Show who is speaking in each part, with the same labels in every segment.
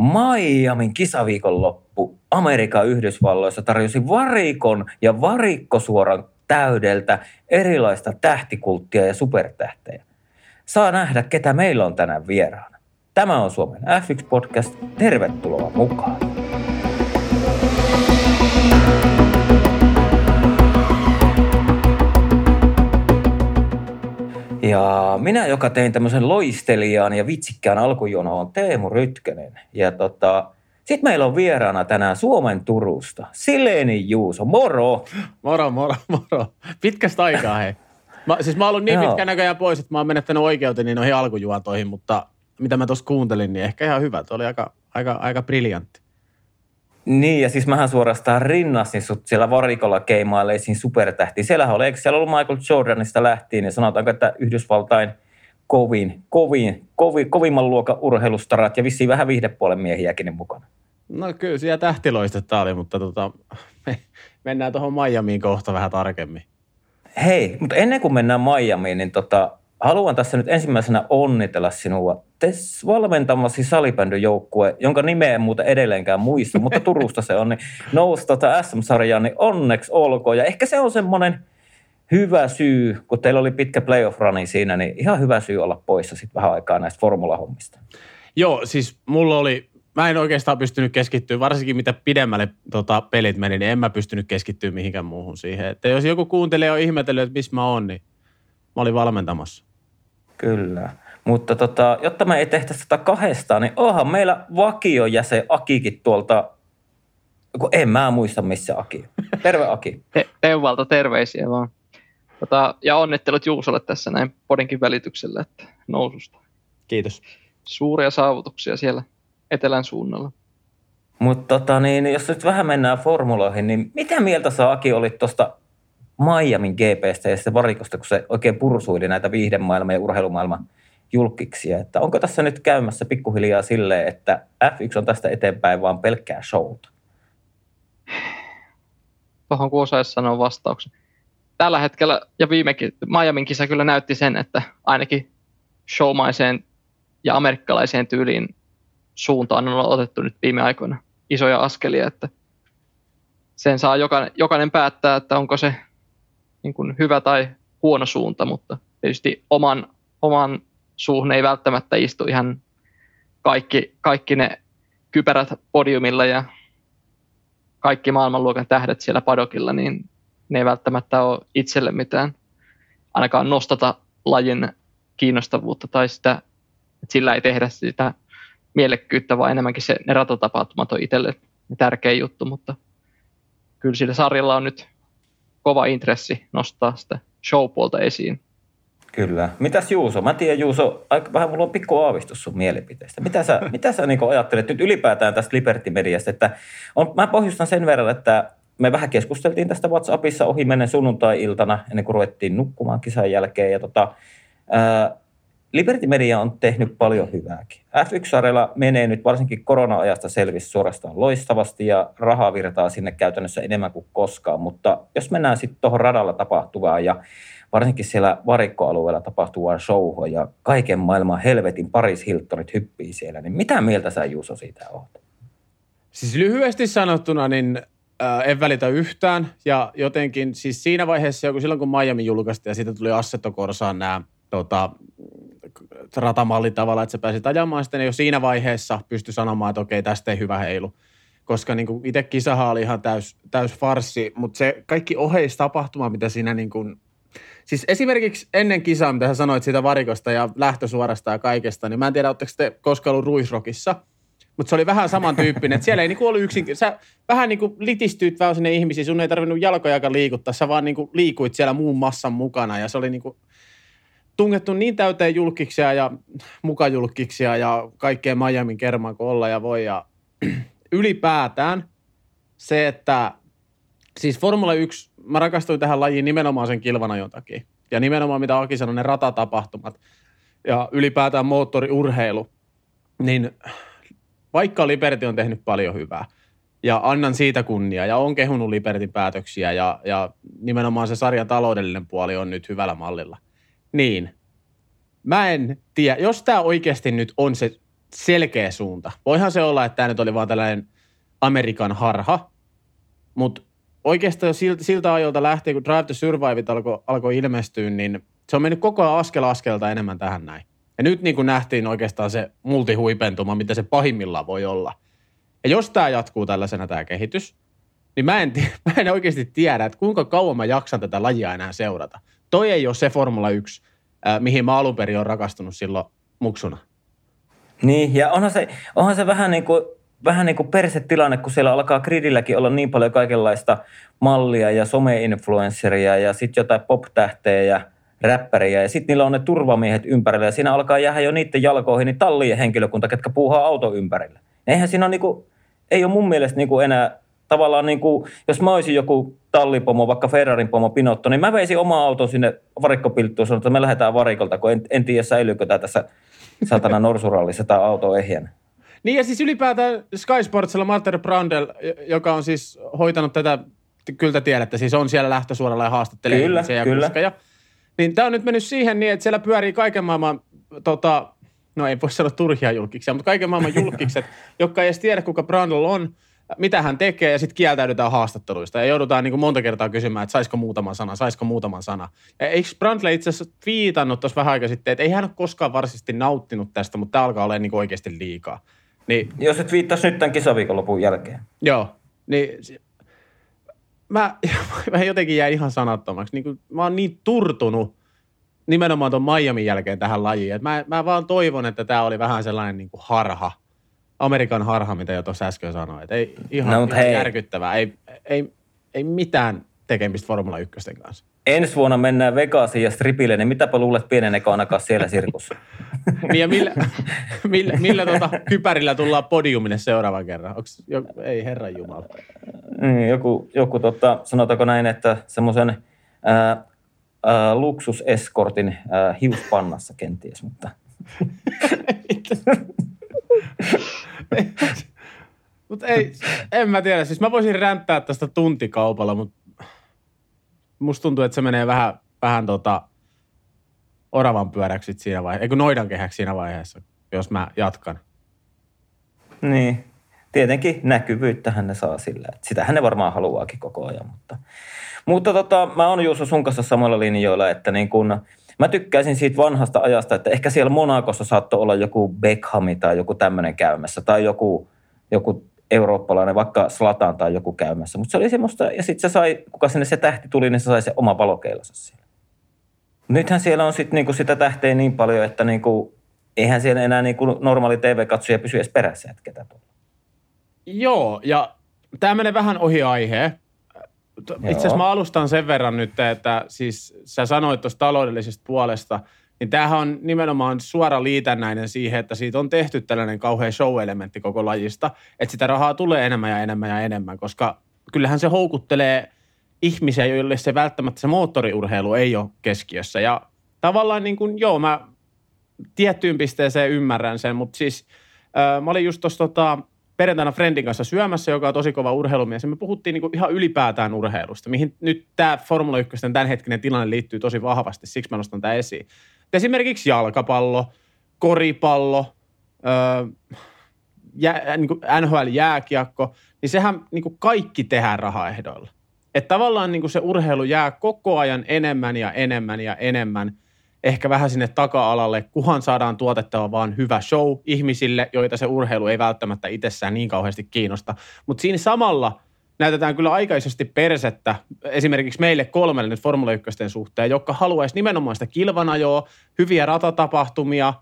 Speaker 1: Miamin kisaviikonloppu Amerikan Yhdysvalloissa tarjosi varikon ja varikkosuoran täydeltä erilaista tähtikulttia ja supertähtejä. Saa nähdä, ketä meillä on tänään vieraana. Tämä on Suomen F1-podcast. Tervetuloa mukaan. Ja minä, joka tein tämmöisen loistelijan ja vitsikkään alkujono, on Teemu Rytkönen. Ja tota, sitten meillä on vieraana tänään Suomen Turusta Sileni Juuso. Moro!
Speaker 2: Moro, moro, moro. Pitkästä aikaa, hei. Mä, siis mä oon ollut niin pitkän näköjään pois, että mä oon menettänyt oikeuteni noihin alkujuontoihin, mutta mitä mä tuossa kuuntelin, niin ehkä ihan hyvä. Tuo oli aika, aika, aika briljantti.
Speaker 1: Niin, ja siis mähän suorastaan rinnastin sut siellä varikolla keimailleisiin supertähtiin. Siellähän oli, eikö siellä ollut Michael Jordanista lähtien, niin sanotaanko, että Yhdysvaltain kovin, kovin, kovin, kovimman luokan urheilustarat ja vissiin vähän viihdepuolen miehiäkin mukana.
Speaker 2: No kyllä siellä tähtiloistetta oli, mutta tota, me mennään tuohon Miamiin kohta vähän tarkemmin.
Speaker 1: Hei, mutta ennen kuin mennään Miamiin, niin tota, haluan tässä nyt ensimmäisenä onnitella sinua. Te valmentamasi salibändöjoukkue, jonka nimeä en muuta edelleenkään muista, mutta Turusta se on, niin nousi tota SM-sarjaan, niin onneksi olkoon. Ja ehkä se on semmoinen hyvä syy, kun teillä oli pitkä playoff runi siinä, niin ihan hyvä syy olla poissa sitten vähän aikaa näistä formulahommista.
Speaker 2: Joo, siis mulla oli, mä en oikeastaan pystynyt keskittyä, varsinkin mitä pidemmälle tota, pelit meni, niin en mä pystynyt keskittyä mihinkään muuhun siihen. Että jos joku kuuntelee ja on ihmetellyt, että missä mä oon, niin mä olin valmentamassa.
Speaker 1: Kyllä. Mutta tota, jotta me ei tehtäisi tätä kahdestaan, niin onhan meillä vakiojäsen Akikin tuolta, kun en mä muista missä Aki. Terve Aki.
Speaker 3: Te- Teuvalta terveisiä vaan. Tota, ja onnittelut Juusolle tässä näin podinkin välityksellä että noususta.
Speaker 2: Kiitos.
Speaker 3: Suuria saavutuksia siellä etelän suunnalla.
Speaker 1: Mutta tota, niin, jos nyt vähän mennään formuloihin, niin mitä mieltä sä Aki olit tuosta Miamin GPstä ja sitten varikosta, kun se oikein pursuili näitä viihdemaailman ja urheilumaailman julkiksia. Että onko tässä nyt käymässä pikkuhiljaa silleen, että F1 on tästä eteenpäin vaan pelkkää showta?
Speaker 3: Tuohon kun osaisi sanoa vastauksen. Tällä hetkellä ja viimekin Miamin kisa kyllä näytti sen, että ainakin showmaiseen ja amerikkalaiseen tyyliin suuntaan on otettu nyt viime aikoina isoja askelia, että sen saa jokainen, jokainen päättää, että onko se niin kuin hyvä tai huono suunta, mutta tietysti oman, oman suuhun ei välttämättä istu ihan kaikki, kaikki ne kypärät podiumilla ja kaikki maailmanluokan tähdet siellä padokilla, niin ne ei välttämättä ole itselle mitään ainakaan nostata lajin kiinnostavuutta tai sitä, että sillä ei tehdä sitä mielekkyyttä, vaan enemmänkin se, ne ratatapahtumat on itselle tärkeä juttu, mutta kyllä sillä sarjalla on nyt kova intressi nostaa sitä showpuolta esiin.
Speaker 1: Kyllä. Mitäs Juuso? Mä tiedän Juuso, aika vähän mulla on pikku aavistus sun mielipiteestä. Mitä sä, mitä sä niin ajattelet nyt ylipäätään tästä Liberty Mediasta? Että on, mä pohjustan sen verran, että me vähän keskusteltiin tästä WhatsAppissa ohi menen sunnuntai-iltana ennen kuin ruvettiin nukkumaan kisan jälkeen. Ja tota, ää, Liberty Media on tehnyt paljon hyvääkin. F1-sarjalla menee nyt varsinkin korona-ajasta selvisi suorastaan loistavasti ja rahaa virtaa sinne käytännössä enemmän kuin koskaan. Mutta jos mennään sitten tuohon radalla tapahtuvaan ja varsinkin siellä varikkoalueella tapahtuvaan showhon ja kaiken maailman helvetin Paris Hiltonit hyppii siellä, niin mitä mieltä sä Juuso siitä oot?
Speaker 2: Siis lyhyesti sanottuna, niin äh, en välitä yhtään ja jotenkin siis siinä vaiheessa, kun silloin kun Miami julkaistiin ja siitä tuli Assetto Corsaan nämä tota, ratamalli tavalla, että sä pääsit ajamaan sitten, niin jo siinä vaiheessa pystyi sanomaan, että okei, tästä ei hyvä heilu. Koska niin kuin itse kisahan oli ihan täys, täys farsi, mutta se kaikki oheistapahtuma, mitä siinä niin kuin, Siis esimerkiksi ennen kisaa, mitä sä sanoit siitä varikosta ja lähtösuorasta ja kaikesta, niin mä en tiedä, oletteko te koskaan ollut Ruisrokissa, mutta se oli vähän samantyyppinen, että siellä ei niinku ollut yksin, sä vähän niinku litistyit vähän sinne ihmisiin, sun ei tarvinnut jalkojakaan liikuttaa, sä vaan niinku liikuit siellä muun massan mukana ja se oli niinku, tungettu niin täyteen julkiksia ja mukajulkiksia ja kaikkea Miamin kermaa kuin olla ja voi. Ja ylipäätään se, että siis Formula 1, mä rakastuin tähän lajiin nimenomaan sen kilvanajon takia. Ja nimenomaan mitä Aki sanoi, ne ratatapahtumat ja ylipäätään moottoriurheilu, niin vaikka Liberty on tehnyt paljon hyvää ja annan siitä kunnia ja on kehunut Libertin päätöksiä ja, ja nimenomaan se sarjan taloudellinen puoli on nyt hyvällä mallilla – niin, mä en tiedä, jos tämä oikeasti nyt on se selkeä suunta. Voihan se olla, että tämä nyt oli vaan tällainen Amerikan harha, mutta oikeastaan siltä, siltä ajoilta lähtien, kun Drive to Survive alkoi alko ilmestyä, niin se on mennyt koko ajan askel askelta enemmän tähän näin. Ja nyt niin kuin nähtiin oikeastaan se multihuipentuma, mitä se pahimmillaan voi olla. Ja jos tämä jatkuu tällaisena tämä kehitys, niin mä en, mä en oikeasti tiedä, että kuinka kauan mä jaksan tätä lajia enää seurata. Toi ei ole se Formula 1, äh, mihin mä alun perin olen rakastunut silloin muksuna.
Speaker 1: Niin, ja onhan se, onhan se vähän niin kuin, vähän niin kuin persetilanne, kun siellä alkaa gridilläkin olla niin paljon kaikenlaista mallia ja some-influenceria ja sitten jotain pop-tähtejä ja räppäriä ja sitten niillä on ne turvamiehet ympärillä ja siinä alkaa jäädä jo niiden jalkoihin niin tallien henkilökunta, ketkä puuhaa auto ympärillä. Eihän siinä ole niin kuin, ei ole mun mielestä niin kuin enää tavallaan niin kuin, jos mä olisin joku tallipomo, vaikka Ferrarin pomo Pinotto, niin mä veisin oma auton sinne varikkopilttuun sanoin, että me lähdetään varikolta, kun en, en tiedä säilyykö tämä tässä satana norsurallissa tämä auto ehjänä.
Speaker 2: Niin ja siis ylipäätään Sky Sportsilla Marter Brandel, joka on siis hoitanut tätä, kyllä te tiedätte, siis on siellä lähtösuoralla ja haastattelee
Speaker 1: Kyllä,
Speaker 2: ja
Speaker 1: kyllä.
Speaker 2: kuskeja. Niin tämä on nyt mennyt siihen niin, että siellä pyörii kaiken maailman, tota, no ei voi sanoa turhia julkiksia, mutta kaiken maailman julkikset, jotka ei edes tiedä, kuka Brandel on, mitä hän tekee ja sitten kieltäydytään haastatteluista ja joudutaan niin kuin monta kertaa kysymään, että saisiko muutaman sana, saisiko muutaman sana. Ja eikö Brandle itse asiassa viitannut tuossa vähän aikaa sitten, että ei hän ole koskaan varsinaisesti nauttinut tästä, mutta tämä alkaa olla niin kuin oikeasti liikaa. Niin,
Speaker 1: Jos et viittaisi nyt tämän kisaviikonlopun jälkeen.
Speaker 2: joo, niin mä, mä jotenkin jäin ihan sanattomaksi. Niin kuin, mä oon niin turtunut nimenomaan tuon Miamin jälkeen tähän lajiin. Et mä, mä vaan toivon, että tämä oli vähän sellainen niin kuin harha, Amerikan harha, mitä jo tuossa äsken sanoin. Et ei ihan,
Speaker 1: No,
Speaker 2: ihan
Speaker 1: hei.
Speaker 2: järkyttävää. Ei, ei, ei mitään tekemistä Formula 1 kanssa.
Speaker 1: Ensi vuonna mennään Vegasiin ja stripille, niin mitäpä luulet pienenekö ainakaan siellä sirkussa?
Speaker 2: Niin ja millä, millä, millä tuota kypärillä tullaan podiumille seuraavan kerran? Onks, jo, ei herran jumala.
Speaker 1: Mm, joku, joku tota, sanotaanko näin, että semmoisen luksuseskortin ää, hiuspannassa kenties, mutta
Speaker 2: Mutta ei, en mä tiedä. Siis mä voisin ränttää tästä tuntikaupalla, mutta musta tuntuu, että se menee vähän, vähän tota oravan pyöräksi siinä vaiheessa, eikö noidan kehäksi siinä vaiheessa, jos mä jatkan.
Speaker 1: niin, tietenkin näkyvyyttähän ne saa sillä. Että sitähän ne varmaan haluaakin koko ajan, mutta, mutta tota, mä oon Juuso sun kanssa samalla linjoilla, että niin kun, mä tykkäisin siitä vanhasta ajasta, että ehkä siellä Monakossa saattoi olla joku Beckhami tai joku tämmöinen käymässä tai joku, joku eurooppalainen, vaikka Slatan tai joku käymässä. Mutta se oli semmoista, ja sitten se sai, kuka sinne se tähti tuli, niin se sai se oma valokeilansa siellä. Nythän siellä on sit niinku sitä tähteä niin paljon, että niinku, eihän siellä enää niinku normaali TV-katsoja pysy edes perässä, että ketä tuolla.
Speaker 2: Joo, ja tämä menee vähän ohi aiheen. Itse asiassa mä alustan sen verran nyt, että siis sä sanoit tuosta taloudellisesta puolesta, niin tämähän on nimenomaan suora liitännäinen siihen, että siitä on tehty tällainen kauhean show-elementti koko lajista, että sitä rahaa tulee enemmän ja enemmän ja enemmän, koska kyllähän se houkuttelee ihmisiä, joille se välttämättä se moottoriurheilu ei ole keskiössä. Ja tavallaan niin kuin, joo, mä tiettyyn pisteeseen ymmärrän sen, mutta siis äh, mä olin just tuossa tota, perjantaina Friendin kanssa syömässä, joka on tosi kova urheilumies, ja me puhuttiin niinku ihan ylipäätään urheilusta, mihin nyt tämä Formula 1 tämänhetkinen tilanne liittyy tosi vahvasti, siksi mä nostan tämän esiin. Esimerkiksi jalkapallo, koripallo, öö, jä, niin NHL-jääkiekko, niin sehän niin kuin kaikki tehdään rahaehdoilla. Että tavallaan niin kuin se urheilu jää koko ajan enemmän ja enemmän ja enemmän ehkä vähän sinne taka-alalle, kuhan saadaan tuotettua vaan hyvä show ihmisille, joita se urheilu ei välttämättä itsessään niin kauheasti kiinnosta. Mutta siinä samalla näytetään kyllä aikaisesti persettä esimerkiksi meille kolmelle nyt Formula 1 suhteen, jotka haluaisi nimenomaan sitä kilvanajoa, hyviä ratatapahtumia,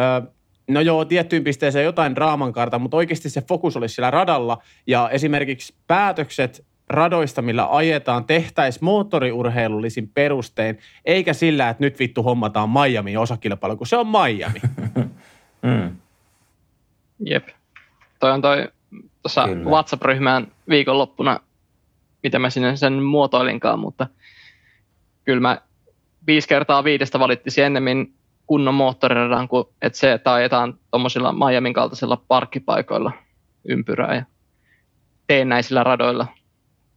Speaker 2: ö, no joo, tiettyyn pisteeseen jotain draaman karta, mutta oikeasti se fokus olisi siellä radalla ja esimerkiksi päätökset radoista, millä ajetaan, tehtäisiin moottoriurheilullisin perustein, eikä sillä, että nyt vittu hommataan Miami osakilpailu, kun se on Miami.
Speaker 1: Mm.
Speaker 3: Jep. Toi on toi tuossa. WhatsApp-ryhmään viikonloppuna, mitä mä sinne sen muotoilinkaan, mutta kyllä mä viisi kertaa viidestä valittisin ennemmin kunnon moottoriradan kuin että se, että ajetaan tuommoisilla Miamin kaltaisilla parkkipaikoilla ympyrää ja teennäisillä radoilla.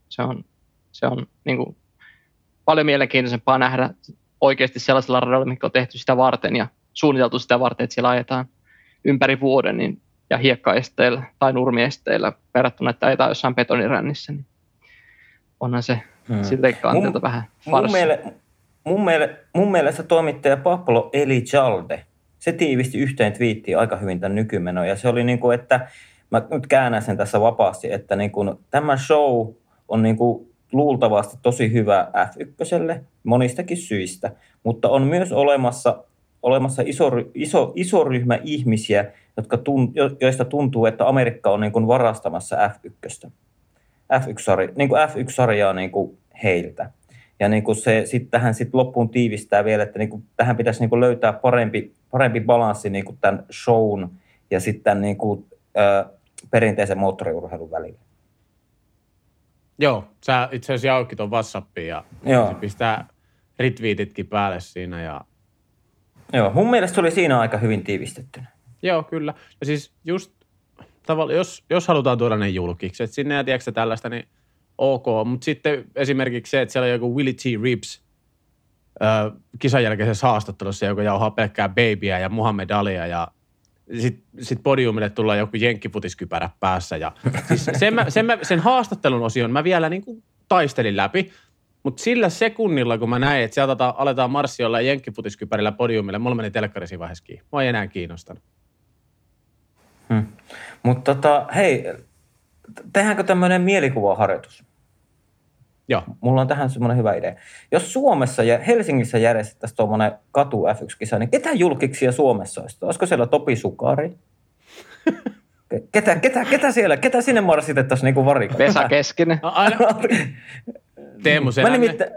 Speaker 3: Se on, se on niin kuin paljon mielenkiintoisempaa nähdä oikeasti sellaisilla radoilla, mikä on tehty sitä varten ja suunniteltu sitä varten, että siellä ajetaan ympäri vuoden niin, ja hiekkaesteillä tai nurmiesteillä verrattuna, että ajetaan jossain betonirännissä, niin onhan se hmm. siltä kantilta vähän
Speaker 1: farsi. Mun, miele, mun, miele, mun mielestä toimittaja Pablo Jalde, se tiivisti yhteen twiittiin aika hyvin tämän nykymenon, ja se oli niin kuin, että mä nyt käännän sen tässä vapaasti, että niin kuin, tämä show on niin kuin luultavasti tosi hyvä F1 monistakin syistä, mutta on myös olemassa, olemassa iso, iso, iso ryhmä ihmisiä, jotka tun, joista tuntuu, että Amerikka on niin kuin varastamassa F1. F1-sarja, niin kuin F1-sarjaa niin kuin heiltä. Ja niin kuin se sitten tähän sit loppuun tiivistää vielä, että niin kuin tähän pitäisi niin kuin löytää parempi, parempi balanssi niin kuin tämän shown ja sitten niin kuin, ö, perinteisen moottoriurheilun välillä.
Speaker 2: Joo, sä itse asiassa jaukit on WhatsAppiin ja Joo. se pistää retweetitkin päälle siinä. Ja...
Speaker 1: Joo, mun mielestä se oli siinä aika hyvin tiivistettynä.
Speaker 2: Joo, kyllä. Ja siis just tavallaan, jos, jos halutaan tuoda ne julkiksi, että sinne ja tiedätkö tällaista, niin ok. Mutta sitten esimerkiksi se, että siellä on joku Willie T. Ribs ö, kisan jälkeisessä haastattelussa, joka jauhaa pelkkää babyä ja Muhammed Alia ja sitten sit podiumille tulee joku jenkkifutiskybärä päässä. Ja siis sen, mä, sen, mä, sen haastattelun osion mä vielä niin kuin taistelin läpi, mutta sillä sekunnilla, kun mä näin, että sieltä aletaan marssiolla jenkkifutiskybärillä podiumille, mulla meni telkkari siinä vaiheessa kiinni. Mua ei enää kiinnostanut.
Speaker 1: Hmm. Mutta tota, hei, tehdäänkö tämmöinen mielikuvaharjoitus?
Speaker 2: Joo.
Speaker 1: Mulla on tähän semmoinen hyvä idea. Jos Suomessa ja Helsingissä järjestettäisiin tuommoinen katu F1-kisa, niin ketä julkiksia Suomessa olisi? Olisiko siellä Topi Sukari? Ketä, ketä, ketä siellä, ketä sinne marssitettaisiin niin varikoon?
Speaker 3: Vesa Keskinen.
Speaker 2: No, aina. Teemu Selänne.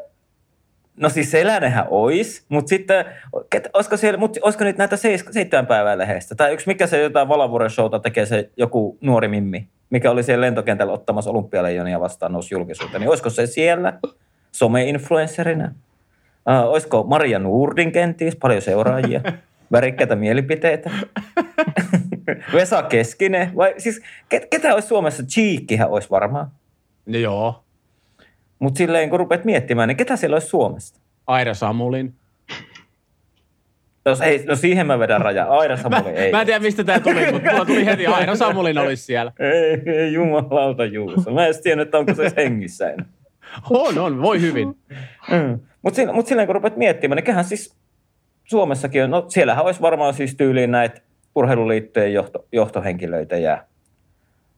Speaker 1: No siis Selännehän ois, mutta sitten, ket, olisiko, siellä, mut, olisiko nyt näitä seitsemän päivää lehdestä? Tai yksi, mikä se jotain Valavuoren showta tekee se joku nuori mimmi? Mikä oli siellä lentokentällä ottamassa olympialeijonia vastaan nousi julkisuuteen, niin olisiko se siellä some-influencerina? Uh, olisiko Maria Nurdin kenties, paljon seuraajia, värikkäitä mielipiteitä? Vesa Keskinen, vai siis ket, ketä olisi Suomessa? Cheekkihän olisi varmaan.
Speaker 2: No joo.
Speaker 1: Mutta silleen kun rupeat miettimään, niin ketä siellä olisi Suomesta?
Speaker 2: Aira Samulin.
Speaker 1: No, ei, no siihen mä vedän rajan. Aira Samuli ei.
Speaker 2: Mä en tiedä, mistä tämä tuli, mutta mulla tuli heti Aira Samulin olisi siellä.
Speaker 1: Ei, ei jumalauta Juuso. Mä en edes tiennyt, että onko se hengissä enää.
Speaker 2: On, on. Voi hyvin.
Speaker 1: Mm. Mutta mut silleen, kun rupeat miettimään, niin kehän siis Suomessakin on, no siellähän olisi varmaan siis tyyliin näitä urheiluliittojen johto, johtohenkilöitä ja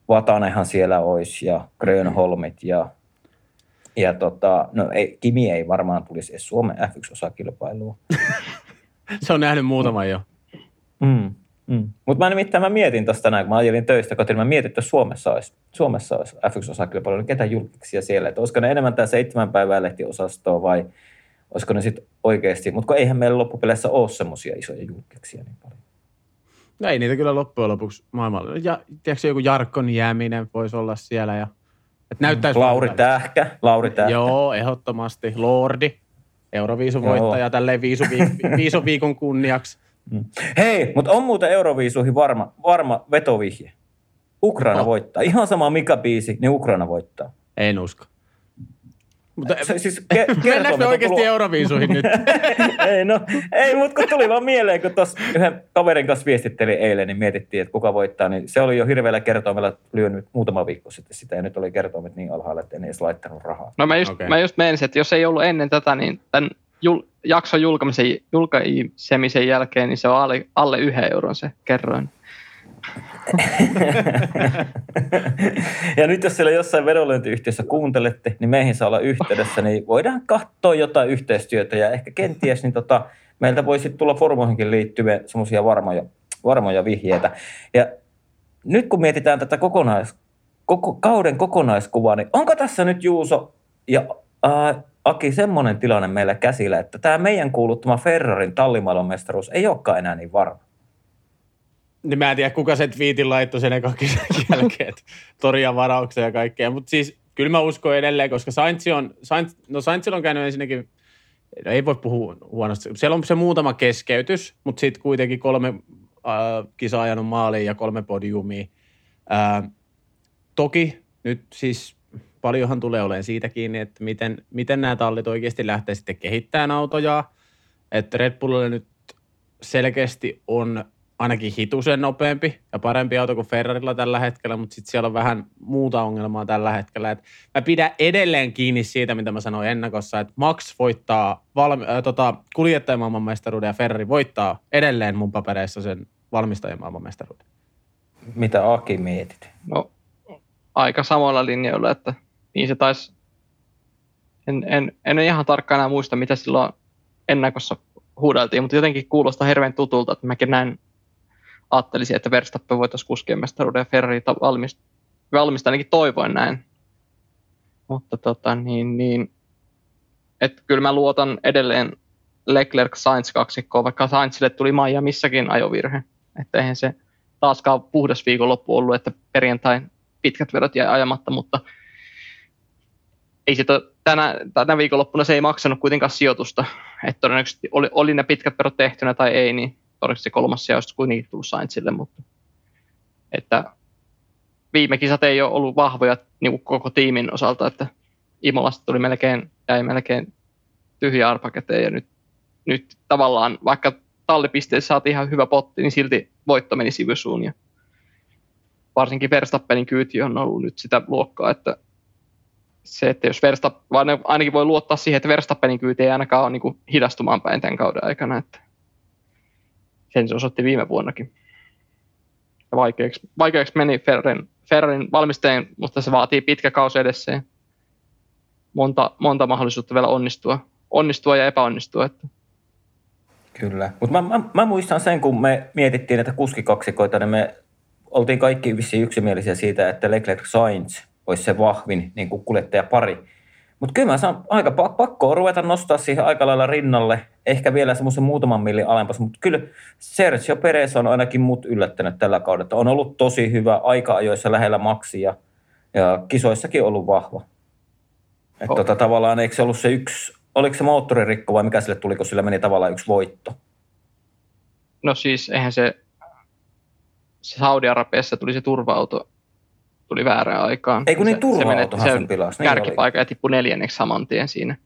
Speaker 1: Vatanehan siellä olisi ja Grönholmit ja, ja tota, no ei, Kimi ei varmaan tulisi edes Suomen F1-osakilpailuun.
Speaker 2: Se on nähnyt muutaman jo.
Speaker 1: Mm. Mm. Mutta mä nimittäin mä mietin tuosta näin, kun mä ajelin töistä kotiin, mä mietin, että Suomessa olisi, Suomessa olisi F1-osakilpailu, niin ketä julkisia siellä, että olisiko ne enemmän tämä seitsemän päivää lehtiosastoa vai olisiko ne sitten oikeasti, mutta eihän meillä loppupeleissä ole semmoisia isoja julkiksia niin paljon.
Speaker 2: No ei niitä kyllä loppujen lopuksi maailmalla. Ja tiedätkö, joku Jarkon jääminen voisi olla siellä ja että näyttäisi
Speaker 1: Lauri Tähkä, Lauri Tähkä.
Speaker 2: Joo, ehdottomasti. Lordi. Euroviisuvoittaja tälleen viisuviik- viisuviikon kunniaksi.
Speaker 1: Mm. Hei, mutta on muuten Euroviisuihin varma, varma vetovihje. Ukraina oh. voittaa. Ihan sama mikä biisi, niin Ukraina voittaa.
Speaker 2: En usko.
Speaker 1: Mutta se, siis ke-
Speaker 2: Mennäänkö me oikeasti tulo... Euroviisuihin nyt?
Speaker 1: ei, no, ei, mutta kun tuli vaan mieleen, kun tuossa yhden kaverin kanssa viestitteli eilen, niin mietittiin, että kuka voittaa, niin se oli jo hirveällä kertoimella lyönyt muutama viikko sitten sitä, ja nyt oli kertoimet niin alhaalla, että en edes laittanut rahaa.
Speaker 3: No mä just, okay. mä just menisin, että jos ei ollut ennen tätä, niin tämän jul, jakson julkaisemisen jälkeen, niin se on alle, alle yhden euron se kerroin.
Speaker 1: ja nyt jos siellä jossain vedonlyöntiyhtiössä kuuntelette, niin meihin saa olla yhteydessä, niin voidaan katsoa jotain yhteistyötä ja ehkä kenties niin tota, meiltä voisi tulla formoihinkin liittyviä semmoisia varmoja, varmoja vihjeitä. Ja nyt kun mietitään tätä kokonais, koko, kauden kokonaiskuvaa, niin onko tässä nyt Juuso ja ää, Aki semmoinen tilanne meillä käsillä, että tämä meidän kuuluttama Ferrarin tallimailonmestaruus ei olekaan enää niin varma?
Speaker 2: Niin mä en tiedä, kuka sen twiitin laittoi sen ekan jälkeen, että toria varauksia ja kaikkea. Mutta siis kyllä mä uskon edelleen, koska Sainz on, Sainz, no Sainz on käynyt ensinnäkin, no ei voi puhua huonosti. Siellä on se muutama keskeytys, mutta sitten kuitenkin kolme äh, kisaa ajanut maaliin ja kolme podiumia. Äh, toki nyt siis paljonhan tulee olemaan siitä kiinni, että miten, miten nämä tallit oikeasti lähtee sitten kehittämään autoja. Että Red Bullille nyt selkeästi on ainakin hitusen nopeampi ja parempi auto kuin Ferrarilla tällä hetkellä, mutta sitten siellä on vähän muuta ongelmaa tällä hetkellä. Et mä pidän edelleen kiinni siitä, mitä mä sanoin ennakossa, että Max voittaa valmi- äh, tota, kuljettajan maailmanmestaruuden ja Ferrari voittaa edelleen mun papereissa sen valmistajan maailmanmestaruuden.
Speaker 1: Mitä Aki mietit?
Speaker 3: No, aika samalla linjoilla, että niin se taisi, en, en, en ihan tarkkaan enää muista, mitä silloin ennakossa huudeltiin, mutta jotenkin kuulostaa hirveän tutulta, että mäkin näin ajattelisin, että Verstappen voitaisiin kuskea mestaruuden ja Ferrari valmista, valmista ainakin toivoin näin. Mutta tota, niin, niin, että kyllä mä luotan edelleen Leclerc Sainz kaksikkoon, vaikka Sainzille tuli Miamissakin ajovirhe. Että eihän se taaskaan puhdas viikonloppu ollut, että perjantain pitkät verot jäi ajamatta, mutta ei sitä, tänä, tänä viikonloppuna se ei maksanut kuitenkaan sijoitusta. Että todennäköisesti oli, oli ne pitkät verot tehtynä tai ei, niin todennäköisesti se kolmas sija olisi kuitenkin tullut Sainzille, mutta että viime kisat ei ole ollut vahvoja niin kuin koko tiimin osalta, että Imolasta tuli melkein, jäi melkein tyhjä arpa käteen ja nyt, nyt tavallaan vaikka tallipisteessä saatiin ihan hyvä potti, niin silti voitto meni sivusuun ja varsinkin Verstappenin kyyti on ollut nyt sitä luokkaa, että se, että jos Verstappen, ainakin voi luottaa siihen, että Verstappenin kyyti ei ainakaan ole niin kuin hidastumaan päin tämän kauden aikana, että sen se osoitti viime vuonnakin. Ja vaikeaksi, vaikeaksi meni Ferrarin, Ferrarin valmisteen, mutta se vaatii pitkä kausi edessä ja monta, monta mahdollisuutta vielä onnistua, onnistua ja epäonnistua. Että.
Speaker 1: Kyllä, mutta mä, mä, mä, muistan sen, kun me mietittiin että kuskikaksikoita, niin me oltiin kaikki vissiin yksimielisiä siitä, että Leclerc Sainz olisi se vahvin niin kuin kuljettajapari. Mutta kyllä mä saan aika pakko ruveta nostaa siihen aika lailla rinnalle, ehkä vielä semmoisen muutaman millin alempas, mutta kyllä Sergio Perez on ainakin mut yllättänyt tällä kaudella. On ollut tosi hyvä aika-ajoissa lähellä maksia ja kisoissakin ollut vahva. Että okay. tota, tavallaan eikö se ollut se yksi, oliko se moottoririkko vai mikä sille tuli, kun sillä meni tavallaan yksi voitto?
Speaker 3: No siis eihän se, se Saudi-Arabiassa tuli se turva-auto tuli väärään aikaan.
Speaker 1: Ei kun niin turva-autohan se, sen pilasi.
Speaker 3: Niin kärkipaikka ja tippui neljänneksi saman tien siinä.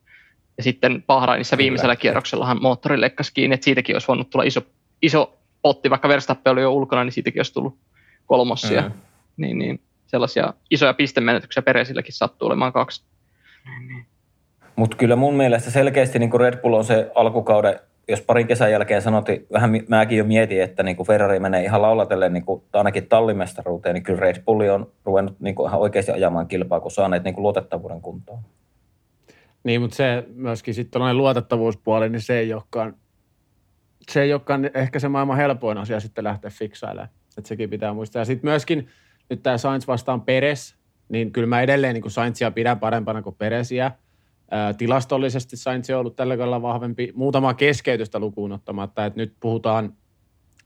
Speaker 3: Ja sitten Bahrainissa viimeisellä kierroksellahan moottori leikkasi kiinni, että siitäkin olisi voinut tulla iso, iso potti, vaikka Verstappen oli jo ulkona, niin siitäkin olisi tullut kolmossia. Mm. Niin, niin, sellaisia isoja pistemenetyksiä Peresilläkin sattuu olemaan kaksi.
Speaker 1: Mutta kyllä mun mielestä selkeästi niin Red Bull on se alkukauden jos parin kesän jälkeen sanottiin, vähän mäkin jo mietin, että niin kuin Ferrari menee ihan laulatellen niin kuin, ainakin tallimestaruuteen, niin kyllä Red Bull on ruvennut niin kuin ihan oikeasti ajamaan kilpaa, kun saaneet niin kuin luotettavuuden kuntoon.
Speaker 2: Niin, mutta se myöskin sitten on luotettavuuspuoli, niin se ei olekaan, se ei olekaan ehkä se maailman helpoin asia sitten lähteä fiksailemaan. Että sekin pitää muistaa. Ja sitten myöskin nyt tämä Sainz vastaan Peres, niin kyllä mä edelleen niin Sainzia pidän parempana kuin Peresiä – tilastollisesti Sainz on ollut tällä kaudella vahvempi, muutama keskeytystä lukuun ottamatta, että nyt puhutaan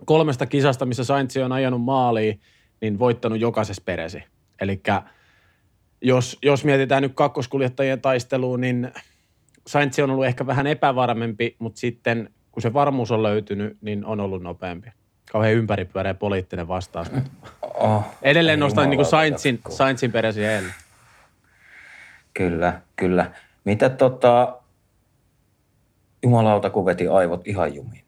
Speaker 2: kolmesta kisasta, missä Sainz on ajanut maaliin, niin voittanut jokaisessa peresi. Eli jos, jos mietitään nyt kakkoskuljettajien taisteluun, niin Sainz on ollut ehkä vähän epävarmempi, mutta sitten kun se varmuus on löytynyt, niin on ollut nopeampi. Kauhean ympäripyöreä poliittinen vastaus. Oh, Edelleen nostan niin Sainzin, Sainzin peresi eilen.
Speaker 1: Kyllä, kyllä. Mitä tota, jumalauta, kun veti aivot ihan jumiin.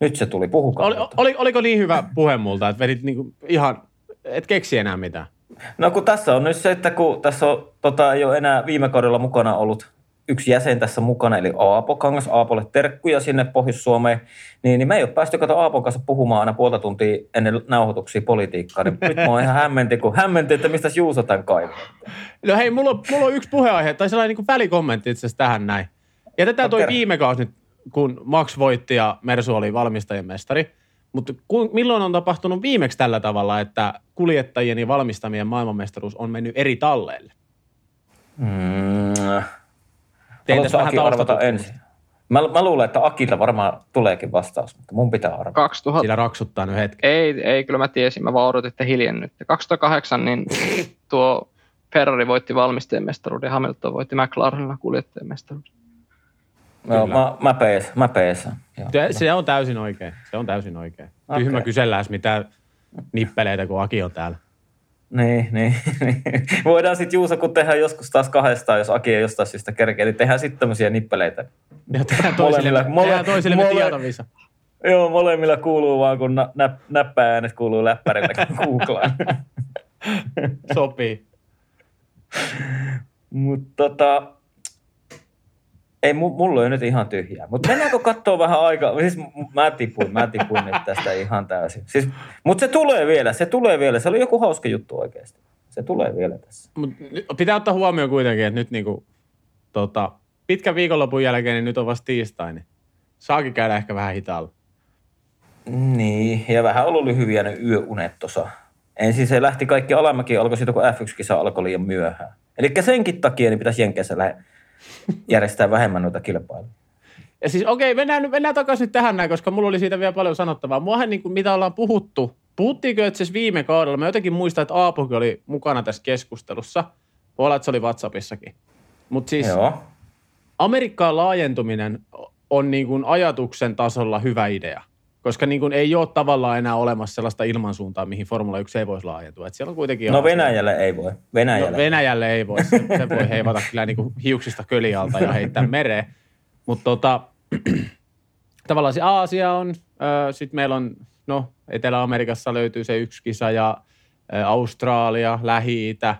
Speaker 1: Nyt se tuli, puhukaa.
Speaker 2: Oli, oli, oliko niin hyvä puhe multa, että vedit niinku ihan, et keksi enää mitään?
Speaker 1: No kun tässä on nyt se, että kun tässä on, tota, ei ole enää viime kaudella mukana ollut yksi jäsen tässä mukana, eli Aapo Kangas, Aapolle terkkuja sinne Pohjois-Suomeen, niin, niin me ei ole päästy kato Aapon kanssa puhumaan aina puolta tuntia ennen nauhoituksia politiikkaa, niin nyt mä oon ihan hämmenti, kun hämmenti, että mistä Juuso tämän kaivaa.
Speaker 2: No hei, mulla on, mulla on yksi puheenaihe, tai sellainen niin välikommentti itse asiassa tähän näin. Jätetään toi viime kausi nyt, kun Max voitti ja Mersu oli valmistajien mestari. Mutta milloin on tapahtunut viimeksi tällä tavalla, että kuljettajien ja valmistamien maailmanmestaruus on mennyt eri talleille?
Speaker 1: Mm, Teitä vähän arvata ensin? Mä, mä luulen, että Akilta varmaan tuleekin vastaus, mutta mun pitää arvata.
Speaker 2: 2000... Sillä raksuttaa nyt hetki.
Speaker 3: Ei, ei, kyllä mä tiesin. Mä vaan odotin, että hiljennyt. 2008 niin tuo Ferrari voitti valmistajien mestaruuden ja Hamilton voitti McLarenilla kuljettajien mestaruuden.
Speaker 1: No, mä, mä, pees, mä peesän.
Speaker 2: Se on täysin oikein. Se on täysin oikein. Okay. Tyhmä kysellään mitä nippeleitä, kun Aki on täällä.
Speaker 1: Niin, niin, niin. Voidaan sitten Juusa, kun tehdään joskus taas kahdestaan, jos Aki ei jostain syystä kerkeä, niin tehdään sitten tämmöisiä nippeleitä.
Speaker 2: Ja tehdään toisille, mole, tehdään toisille mole, tietovisa.
Speaker 1: Joo, molemmilla kuuluu vaan, kun nä, nä, näppääänet kuuluu läppärillä, kun googlaan.
Speaker 2: Sopii.
Speaker 1: Mutta tota, ei, mulla on nyt ihan tyhjää. Mutta mennäänkö katsoa vähän aikaa? Siis mä tipuin, mä tipuin nyt tästä ihan täysin. Siis, mutta se tulee vielä, se tulee vielä. Se oli joku hauska juttu oikeasti. Se tulee vielä tässä.
Speaker 2: Mut pitää ottaa huomioon kuitenkin, että nyt niinku, tota, pitkän viikonlopun jälkeen, niin nyt on vasta tiistai, niin saakin käydä ehkä vähän hitaalla.
Speaker 1: Niin, ja vähän ollut lyhyviä ne yöunet tuossa. Ensin se lähti kaikki alamäki, alkoi siitä, kun F1-kisa alkoi liian myöhään. Eli senkin takia niin pitäisi Jenkeissä lähe- järjestää vähemmän noita kilpailuja.
Speaker 2: Ja siis okei, okay, mennään, mennään takaisin nyt tähän näin, koska mulla oli siitä vielä paljon sanottavaa. Muahan niin kuin, mitä ollaan puhuttu, puhuttiinko itse asiassa viime kaudella, mä jotenkin muistan, että Aapokin oli mukana tässä keskustelussa. Voi olla, että se oli WhatsAppissakin. Mutta siis Joo. Amerikkaan laajentuminen on niin kuin ajatuksen tasolla hyvä idea. Koska niin kuin ei ole tavallaan enää olemassa sellaista ilmansuuntaa, mihin Formula 1 ei voisi laajentua. Et siellä on kuitenkin
Speaker 1: no Venäjälle ei voi. Venäjälle.
Speaker 2: No, Venäjälle ei voi. Se, se voi heivata kyllä niin kuin hiuksista kölialta ja heittää mereen. Mutta tota, tavallaan se Aasia on, sitten meillä on, no Etelä-Amerikassa löytyy se yksi kisa ja ä, Australia, Lähi-Itä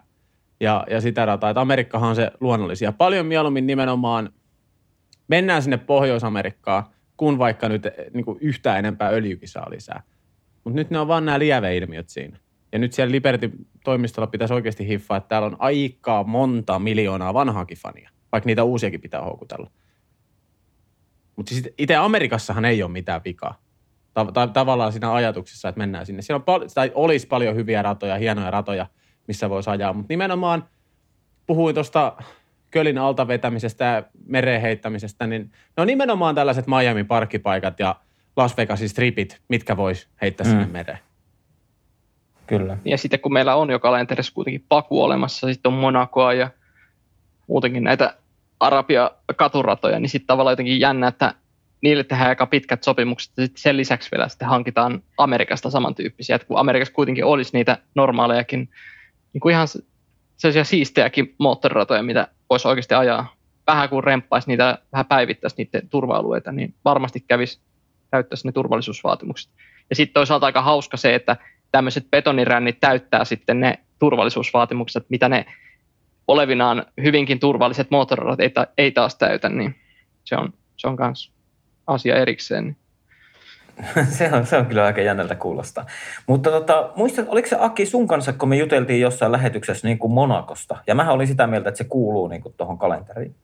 Speaker 2: ja, ja sitä rataa. Että Amerikkahan on se luonnollisia. Paljon mieluummin nimenomaan mennään sinne Pohjois-Amerikkaan – kuin vaikka nyt eh, niin kuin yhtään enempää öljykisaa lisää. Mutta nyt ne on vaan nämä lieveilmiöt siinä. Ja nyt siellä Liberty-toimistolla pitäisi oikeasti hiffaa, että täällä on aikaa monta miljoonaa vanhaakin fania, vaikka niitä uusiakin pitää houkutella. Mutta siis itse Amerikassahan ei ole mitään vikaa. Ta- ta- tavallaan siinä ajatuksessa, että mennään sinne. Siellä on pal- tai olisi paljon hyviä ratoja, hienoja ratoja, missä voisi ajaa, mutta nimenomaan puhuin tuosta kölin alta vetämisestä ja mereen heittämisestä, niin ne on nimenomaan tällaiset Miami parkkipaikat ja Las Vegasin stripit, mitkä vois heittää mm. sinne mereen.
Speaker 1: Kyllä.
Speaker 3: Ja sitten kun meillä on jo kalenterissa kuitenkin paku olemassa, sitten on Monacoa ja muutenkin näitä Arabia katuratoja, niin sitten tavallaan jotenkin jännä, että niille tehdään aika pitkät sopimukset, ja sitten sen lisäksi vielä sitten hankitaan Amerikasta samantyyppisiä, että kun Amerikassa kuitenkin olisi niitä normaalejakin, niin kuin ihan sellaisia siistejäkin moottoriratoja, mitä voisi oikeasti ajaa. Vähän kuin remppaisi niitä, vähän päivittäisi niiden turva-alueita, niin varmasti kävisi täyttäisi ne turvallisuusvaatimukset. Ja sitten toisaalta aika hauska se, että tämmöiset betonirännit täyttää sitten ne turvallisuusvaatimukset, mitä ne olevinaan hyvinkin turvalliset moottoriradat ei, ta- ei taas täytä, niin se on, se on kans asia erikseen.
Speaker 1: se, on, se on kyllä aika jännältä kuulostaa. Mutta tota, muistat, oliko se Aki sun kanssa, kun me juteltiin jossain lähetyksessä niin kuin Monakosta? Ja mä olin sitä mieltä, että se kuuluu niin kuin tuohon kalenteriin.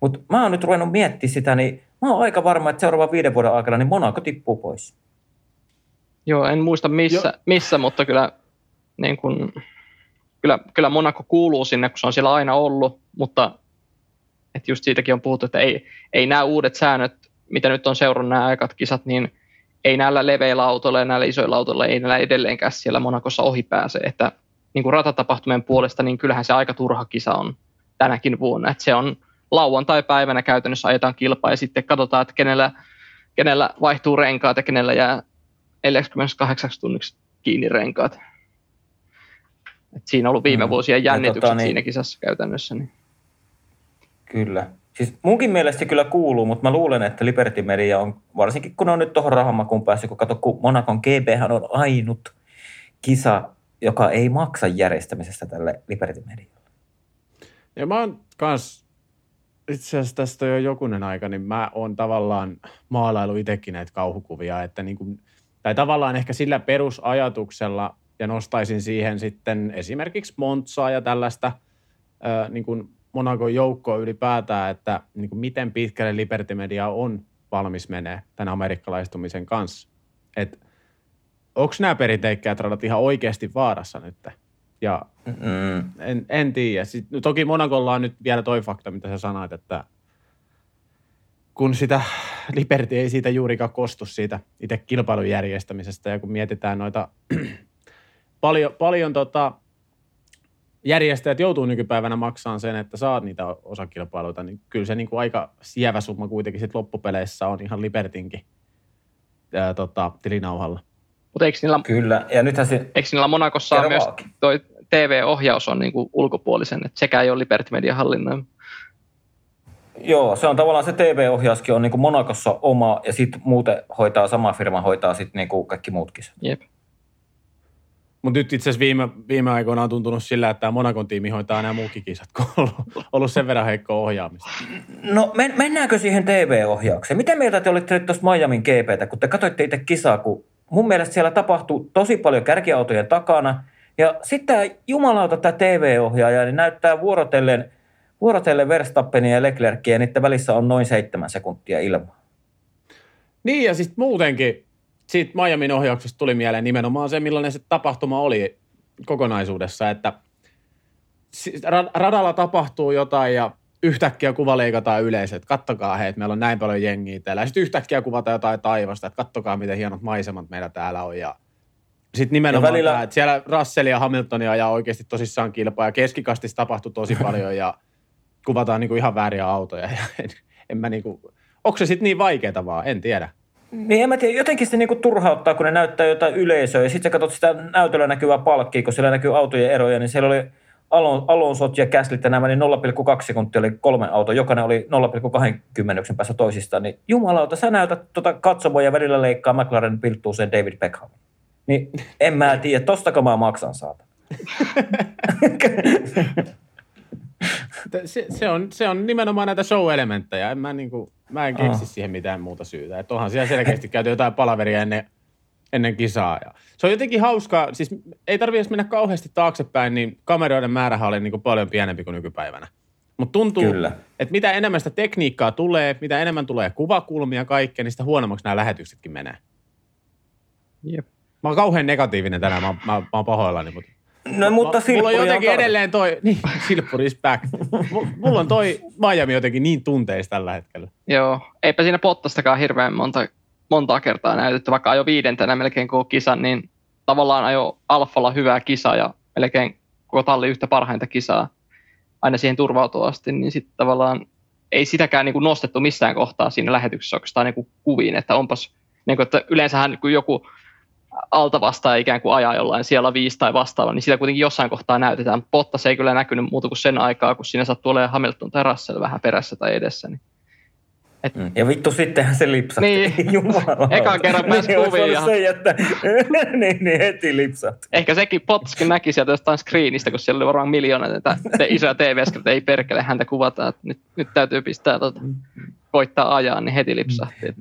Speaker 1: Mutta mä oon nyt ruvennut miettimään sitä, niin mä oon aika varma, että seuraavan viiden vuoden aikana niin Monaco tippuu pois.
Speaker 3: Joo, en muista missä, missä mutta kyllä, niin kun, kyllä, kyllä Monaco kuuluu sinne, kun se on siellä aina ollut, mutta että just siitäkin on puhuttu, että ei, ei nämä uudet säännöt, mitä nyt on seurannut nämä aikat kisat, niin – ei näillä leveillä autoilla ja näillä isoilla autoilla ei näillä edelleenkään siellä Monakossa ohi pääse, että niin kuin ratatapahtumien puolesta, niin kyllähän se aika turha kisa on tänäkin vuonna, että se on lauantai-päivänä käytännössä ajetaan kilpaa ja sitten katsotaan, että kenellä, kenellä vaihtuu renkaat ja kenellä jää 48 tunniksi kiinni renkaat. Et siinä on ollut viime mm. vuosien jännitykset tota, niin, siinä kisassa käytännössä. Niin.
Speaker 1: Kyllä. Siis munkin mielestä se kyllä kuuluu, mutta mä luulen, että Liberty Media on, varsinkin kun on nyt tuohon rahamakuun päässyt, kun kato, kun Monakon GB on ainut kisa, joka ei maksa järjestämisestä tälle Liberty Medialle.
Speaker 2: Ja mä oon kans, itse asiassa tästä jo jokunen aika, niin mä oon tavallaan maalailu itsekin näitä kauhukuvia, että niin kuin, tai tavallaan ehkä sillä perusajatuksella, ja nostaisin siihen sitten esimerkiksi Montsaa ja tällaista niin kuin Monakon joukkoa ylipäätään, että niin kuin miten pitkälle Liberty Media on valmis menee tämän amerikkalaistumisen kanssa. Et onko nämä perinteikkäät radat ihan oikeasti vaarassa nyt? Ja mm en, en tiedä. No toki Monakolla on nyt vielä toi fakta, mitä sä sanoit, että kun sitä Liberty ei siitä juurikaan kostu siitä itse kilpailun järjestämisestä ja kun mietitään noita paljon, paljon tota, järjestäjät joutuu nykypäivänä maksamaan sen, että saat niitä osakilpailuita, niin kyllä se niin kuin aika sievä summa kuitenkin sit loppupeleissä on ihan Libertinkin ää, tota, tilinauhalla.
Speaker 3: Mutta eikö niillä,
Speaker 1: kyllä, ja nythän se...
Speaker 3: Eikö niillä Monakossa on myös toi TV-ohjaus on niin kuin ulkopuolisen, että sekä ei ole Liberty Media hallinnoima?
Speaker 1: Joo, se on tavallaan se TV-ohjauskin on niin Monakossa oma ja sitten muuten hoitaa, sama firma hoitaa sitten niin kaikki muut kisat.
Speaker 3: Jep.
Speaker 2: Mutta nyt itse asiassa viime, viime aikoina on tuntunut sillä, että tämä Monakon tiimi hoitaa nämä muukin kisat, kun on ollut, ollut sen verran heikko ohjaamista.
Speaker 1: No men, mennäänkö siihen TV-ohjaukseen? Miten mieltä te olitte tuosta Miamin GPtä, kun te katsoitte itse kisaa, kun mun mielestä siellä tapahtuu tosi paljon kärkiautojen takana. Ja sitten jumalauta tämä TV-ohjaaja niin näyttää vuorotellen, vuorotellen Verstappenia ja Leclercia ja niiden välissä on noin seitsemän sekuntia ilmaa.
Speaker 2: Niin ja sitten muutenkin siitä Miamin ohjauksesta tuli mieleen nimenomaan se, millainen se tapahtuma oli kokonaisuudessa, että radalla tapahtuu jotain ja yhtäkkiä kuva leikataan yleisöt, kattokaa hei, että meillä on näin paljon jengiä täällä. Ja sitten yhtäkkiä kuvataan jotain taivasta, että kattokaa miten hienot maisemat meillä täällä on. Ja sitten nimenomaan välillä... tämä, että siellä Russell ja Hamiltonia ajaa oikeasti tosissaan kilpaa ja keskikastissa tapahtui tosi paljon ja kuvataan niinku ihan vääriä autoja. Ja en, en mä niinku, onko se sitten niin vaikeaa vaan, en tiedä.
Speaker 1: Niin en mä tiedä, jotenkin se niinku turhauttaa, kun ne näyttää jotain yleisöä ja sitten sä katsot sitä näytöllä näkyvää palkkia, kun siellä näkyy autojen eroja, niin siellä oli Alonsot ja Käslit ja nämä, niin 0,2 sekuntia oli kolme auto, jokainen oli 0,20 päässä toisistaan, niin jumalauta, sä näytät tuota katsomoja ja välillä leikkaa McLaren pilttuu sen David Beckham. Niin en mä tiedä, tostako mä maksan saata.
Speaker 2: se, se, on, se on nimenomaan näitä show-elementtejä. En mä, niin kuin, mä en keksi oh. siihen mitään muuta syytä. Että onhan siellä selkeästi käyty jotain palaveria ennen, ennen kisaa. Ja se on jotenkin hauskaa, siis ei tarvitse mennä kauheasti taaksepäin, niin kameroiden määrähän oli niin kuin paljon pienempi kuin nykypäivänä. Mutta tuntuu, Kyllä. että mitä enemmän sitä tekniikkaa tulee, mitä enemmän tulee kuvakulmia kaikkea, niin sitä huonommaksi nämä lähetyksetkin menee.
Speaker 3: Jep.
Speaker 2: Mä oon kauhean negatiivinen tänään, mä, mä, mä oon pahoillani, mutta
Speaker 1: No, mutta
Speaker 2: Silppuri Mulla on jotenkin on edelleen toi, niin, Silppuri is back. Mulla on toi Miami jotenkin niin tunteista tällä hetkellä.
Speaker 3: Joo, eipä siinä Pottastakaan hirveän monta, monta kertaa näytetty, vaikka ajo viidentenä melkein koko kisan, niin tavallaan ajo Alfalla hyvää kisaa ja melkein koko talli yhtä parhainta kisaa aina siihen turvautuu asti, niin sitten tavallaan ei sitäkään niin kuin nostettu missään kohtaa siinä lähetyksessä oikeastaan niin kuin kuviin, että onpas, niin kuin, että yleensähän kun joku alta vastaan ikään kuin ajaa jollain siellä viisi tai vastaava, niin sitä kuitenkin jossain kohtaa näytetään. Bottas ei kyllä näkynyt muuta kuin sen aikaa, kun siinä sattuu olemaan Hamilton tai Russell vähän perässä tai edessä. Niin.
Speaker 1: Et... Mm. Ja vittu sittenhän se lipsahti.
Speaker 3: Niin, Jumala. Ekan kerran pääsi niin, kuviin. Ja...
Speaker 1: Se, että... niin, niin, heti lipsahti.
Speaker 3: Ehkä sekin Bottaskin näki sieltä jostain screenistä, kun siellä oli varmaan miljoonat, että te isoja tv että ei perkele häntä kuvata, että nyt, nyt täytyy pistää tota, koittaa ajaa, niin heti lipsahti.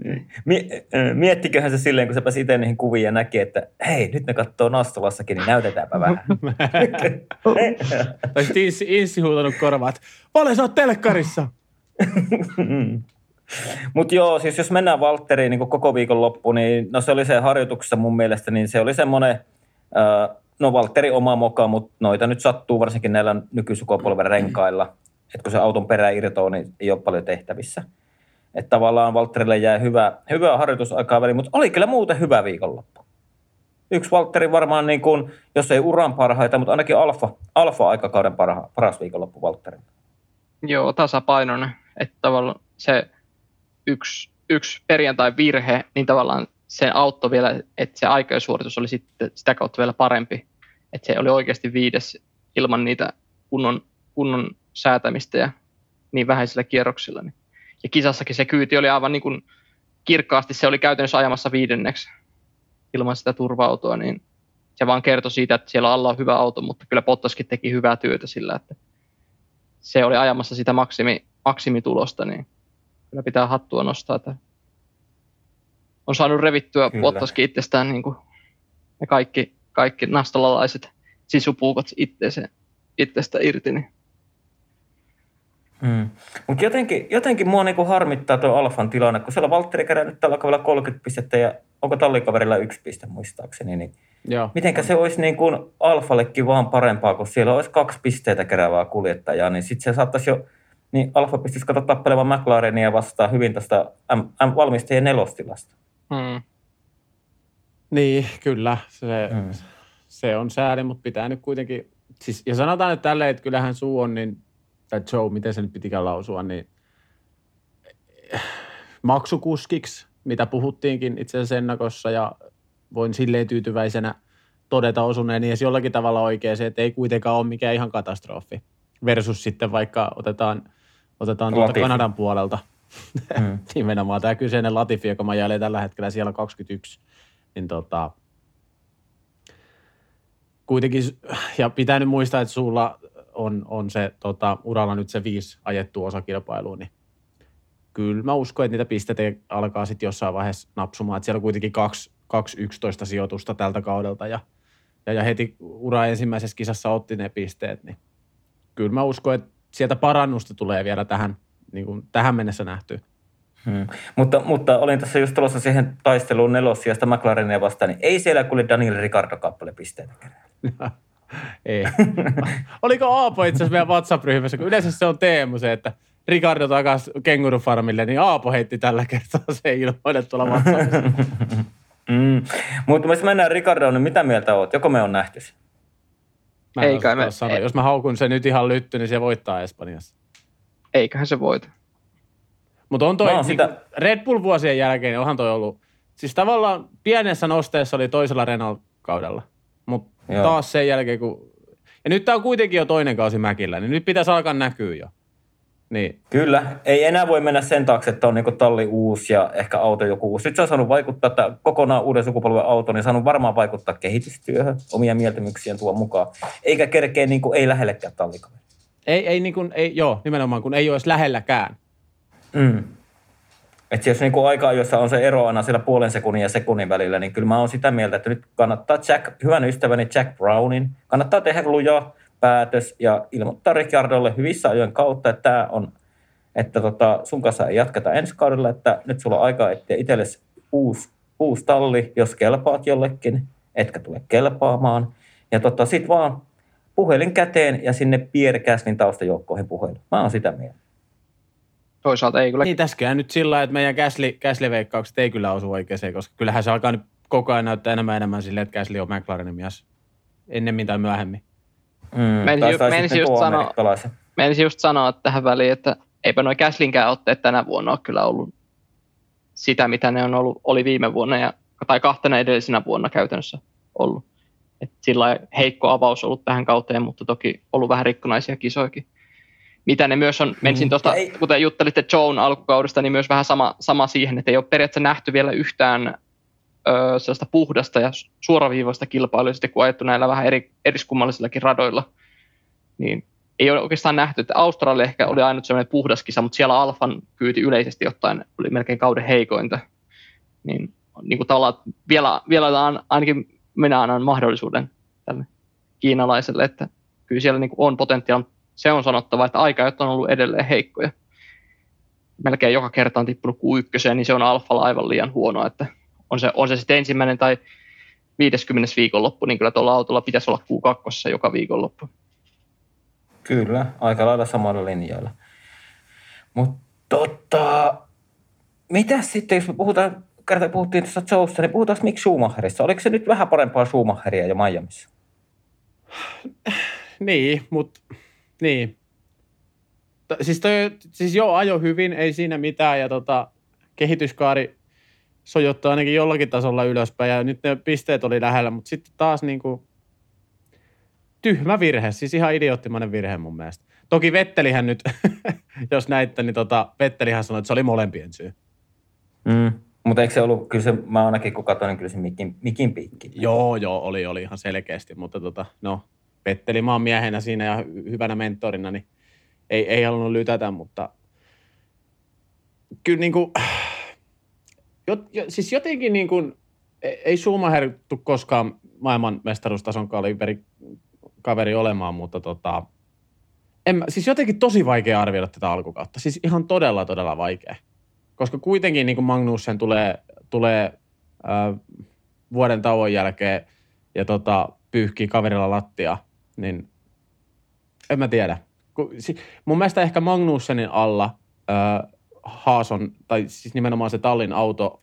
Speaker 1: Miettiköhän se silleen, kun se pääsi itse niihin kuviin ja näki, että hei, nyt ne katsoo Nastolassakin, niin näytetäänpä vähän.
Speaker 2: tai sitten Inssi, huutanut korvaat, Vale, sä oot telkkarissa!
Speaker 1: Mutta joo, siis jos mennään Valtteriin niin koko viikon loppu, niin no se oli se harjoituksessa mun mielestä, niin se oli semmoinen, äh, no Valtteri oma moka, mutta noita nyt sattuu varsinkin näillä nykysukupolven renkailla, että kun se auton perä irtoaa, niin ei ole paljon tehtävissä. Että tavallaan Valtterille jää hyvä, hyvä harjoitusaikaa väliin, mutta oli kyllä muuten hyvä viikonloppu. Yksi Valtteri varmaan, niin kuin, jos ei uran parhaita, mutta ainakin alfa, alfa-aikakauden parha, paras viikonloppu Valtterille.
Speaker 3: Joo, tasapainoinen. Että tavallaan se yksi, yksi perjantai-virhe, niin tavallaan se auttoi vielä, että se aikaisuoritus oli sitten sitä kautta vielä parempi. Että se oli oikeasti viides ilman niitä kunnon, kunnon säätämistä ja niin vähäisillä kierroksilla. Ja kisassakin se kyyti oli aivan niin kuin kirkkaasti, se oli käytännössä ajamassa viidenneksi ilman sitä turvautua, niin se vaan kertoi siitä, että siellä alla on hyvä auto, mutta kyllä Pottaskin teki hyvää työtä sillä, että se oli ajamassa sitä maksimi, maksimitulosta, niin kyllä pitää hattua nostaa. Että on saanut revittyä kyllä. Pottaskin itsestään niin kuin ne kaikki, kaikki nastolalaiset sisupuukot itsestä, itsestä irti, niin
Speaker 1: Hmm. Mutta jotenkin, jotenkin mua niinku harmittaa tuo Alfan tilanne, kun siellä on Valtteri kerännyt tällä kaudella 30 pistettä ja onko tallikaverilla yksi piste muistaakseni. Niin Joo. Mitenkä se olisi niin kuin Alfallekin vaan parempaa, kun siellä olisi kaksi pisteitä keräävää kuljettajaa, niin sitten se saattaisi jo, niin Alfa pystyisi katsoa tappelemaan McLarenia vastaan hyvin tästä M- M- valmistajien nelostilasta.
Speaker 3: Hmm.
Speaker 2: Niin, kyllä. Se, hmm. se on sääli, mutta pitää nyt kuitenkin, siis, ja sanotaan nyt tälleen, että kyllähän suu on niin tai Joe, miten se nyt pitikään lausua, niin maksukuskiksi, mitä puhuttiinkin itse asiassa ennakossa ja voin silleen tyytyväisenä todeta osuneen niin jollakin tavalla oikein se, että ei kuitenkaan ole mikään ihan katastrofi. Versus sitten vaikka otetaan Otetaan tuolta
Speaker 1: Latifi.
Speaker 2: Kanadan puolelta.
Speaker 1: Mm.
Speaker 2: Nimenomaan tämä kyseinen Latifi, joka mä jäljellä tällä hetkellä siellä 21. Niin tota, kuitenkin, ja pitää nyt muistaa, että sulla on, on se tota, uralla nyt se viisi ajettu osakilpailuun, niin kyllä mä uskon, että niitä pisteitä alkaa sitten jossain vaiheessa napsumaan. Että siellä on kuitenkin kaksi, kaksi 11 sijoitusta tältä kaudelta ja, ja, ja heti ura ensimmäisessä kisassa otti ne pisteet, niin kyllä mä uskon, että sieltä parannusta tulee vielä tähän, niin kuin tähän mennessä nähty.
Speaker 1: Hmm. Mutta, mutta olin tässä just tulossa siihen taisteluun nelossijasta McLarenia vastaan, niin ei siellä kuule Daniel Ricardo kappale pisteitä kerää.
Speaker 2: Ei. Oliko Aapo itse asiassa meidän WhatsApp-ryhmässä, kun yleensä se on Teemu se, että Ricardo takas kengurufarmille, niin Aapo heitti tällä kertaa se ilmoille tuolla WhatsAppissa.
Speaker 1: Mm. Mutta jos mennään Ricardoon, niin mitä mieltä oot? Joko me on nähty se?
Speaker 2: Mä en
Speaker 3: Ei
Speaker 2: osaa
Speaker 3: kai me-
Speaker 2: sanoa.
Speaker 3: ei.
Speaker 2: Jos mä haukun sen nyt ihan lytty, niin se voittaa Espanjassa.
Speaker 3: Eiköhän se voita.
Speaker 2: Mutta on toi,
Speaker 1: oon
Speaker 2: sitä... Red Bull vuosien jälkeen, niin onhan toi ollut, siis tavallaan pienessä nosteessa oli toisella Renault-kaudella. Mutta taas sen jälkeen, kun, ja nyt tää on kuitenkin jo toinen kausi Mäkillä, niin nyt pitäisi alkaa näkyä jo. Niin,
Speaker 1: Kyllä, ei enää voi mennä sen taakse, että on niinku talli uusi ja ehkä auto joku uusi. Nyt se on saanut vaikuttaa, että kokonaan uuden sukupolven auto, niin saanut varmaan vaikuttaa kehitystyöhön, omia mieltymyksiään tuo mukaan. Eikä kerkeä niin kuin, ei lähellekään tallikaveri.
Speaker 2: ei, ei, niin kuin, ei, joo, nimenomaan kun ei ole edes lähelläkään.
Speaker 1: Mm. Että jos niinku aika jossa on se ero aina siellä puolen sekunnin ja sekunnin välillä, niin kyllä mä oon sitä mieltä, että nyt kannattaa Jack, hyvän ystäväni Jack Brownin, kannattaa tehdä luja päätös ja ilmoittaa Ricardolle hyvissä ajoin kautta, että tämä on, että tota, sun kanssa ei jatketa ensi kaudella, että nyt sulla on aikaa etsiä itsellesi uusi, uusi talli, jos kelpaat jollekin, etkä tule kelpaamaan. Ja tota, sit vaan puhelin käteen ja sinne Pierre Gaslin taustajoukkoihin puhelu. Mä oon sitä mieltä.
Speaker 3: Toisaalta ei kyllä.
Speaker 2: Niin tässä käy nyt sillä että meidän Gasly, Gasly-veikkaukset ei kyllä osu oikeeseen, koska kyllähän se alkaa nyt koko ajan näyttää enemmän enemmän silleen, että Gasly on McLarenin mies. Ennemmin tai myöhemmin.
Speaker 1: Mm,
Speaker 3: Menisin ju- menisin
Speaker 1: sitten
Speaker 3: just. Menisin just sanoa tähän väliin, että eipä nuo Gaslinkään otteet tänä vuonna ole kyllä ollut sitä, mitä ne on ollut, oli viime vuonna ja, tai kahtena edellisenä vuonna käytännössä ollut. Et sillä heikko avaus ollut tähän kauteen, mutta toki ollut vähän rikkonaisia kisoikin. Mitä ne myös on, menisin tuosta, kuten juttelitte Joan alkukaudesta, niin myös vähän sama, sama siihen, että ei ole periaatteessa nähty vielä yhtään sellaista puhdasta ja suoraviivaista kilpailua, sitten kun ajettu näillä vähän eri, eriskummallisillakin radoilla. Niin ei ole oikeastaan nähty, että Australia ehkä oli ainut sellainen puhdas kisa, mutta siellä Alfan kyyti yleisesti ottaen oli melkein kauden heikointa. Niin, niin kuin tavallaan vielä, vielä ainakin minä annan mahdollisuuden tälle kiinalaiselle, että kyllä siellä niin kuin on potentiaali. Se on sanottava, että aika on ollut edelleen heikkoja. Melkein joka kerta on tippunut Q1, niin se on alfalla aivan liian huono, että on se, on se sitten ensimmäinen tai 50 viikonloppu, niin kyllä tuolla autolla pitäisi olla Q2 joka viikonloppu.
Speaker 1: Kyllä, aika lailla samalla linjoilla. Mutta tota, mitä sitten, jos me puhutaan, kerta puhuttiin tuossa Joesta, niin puhutaanko Mick Schumacherista? Oliko se nyt vähän parempaa Schumacheria jo Miamiissa?
Speaker 2: Niin, mutta niin. T- siis, toi, siis joo, ajo hyvin, ei siinä mitään ja tota, kehityskaari sojottaa ainakin jollakin tasolla ylöspäin ja nyt ne pisteet oli lähellä, mutta sitten taas niinku tyhmä virhe, siis ihan idioottimainen virhe mun mielestä. Toki Vettelihän nyt, jos näitte, niin tota, Vettelihän sanoi, että se oli molempien syy.
Speaker 1: Mm. Mutta eikö se ollut, kyllä se, mä ainakin kun katsoin, niin kyllä se Mikin, Mikin piikki.
Speaker 2: Joo, joo, oli, oli ihan selkeästi, mutta tota, no, Petteli maan miehenä siinä ja hy- hyvänä mentorina, niin ei, ei halunnut lytätä, mutta kyllä niin kuin, jot, jo, siis jotenkin niin kuin, ei- ei Schumacher tule koskaan maailman mestaruustason kaliberi kaveri olemaan, mutta tota, en mä, siis jotenkin tosi vaikea arvioida tätä alkukautta. Siis ihan todella, todella vaikea. Koska kuitenkin niin kuin Magnussen tulee, tulee äh, vuoden tauon jälkeen ja tota, pyyhkii kaverilla lattia, niin en mä tiedä. Ku, si, mun mielestä ehkä Magnussenin alla Haason, tai siis nimenomaan se tallin auto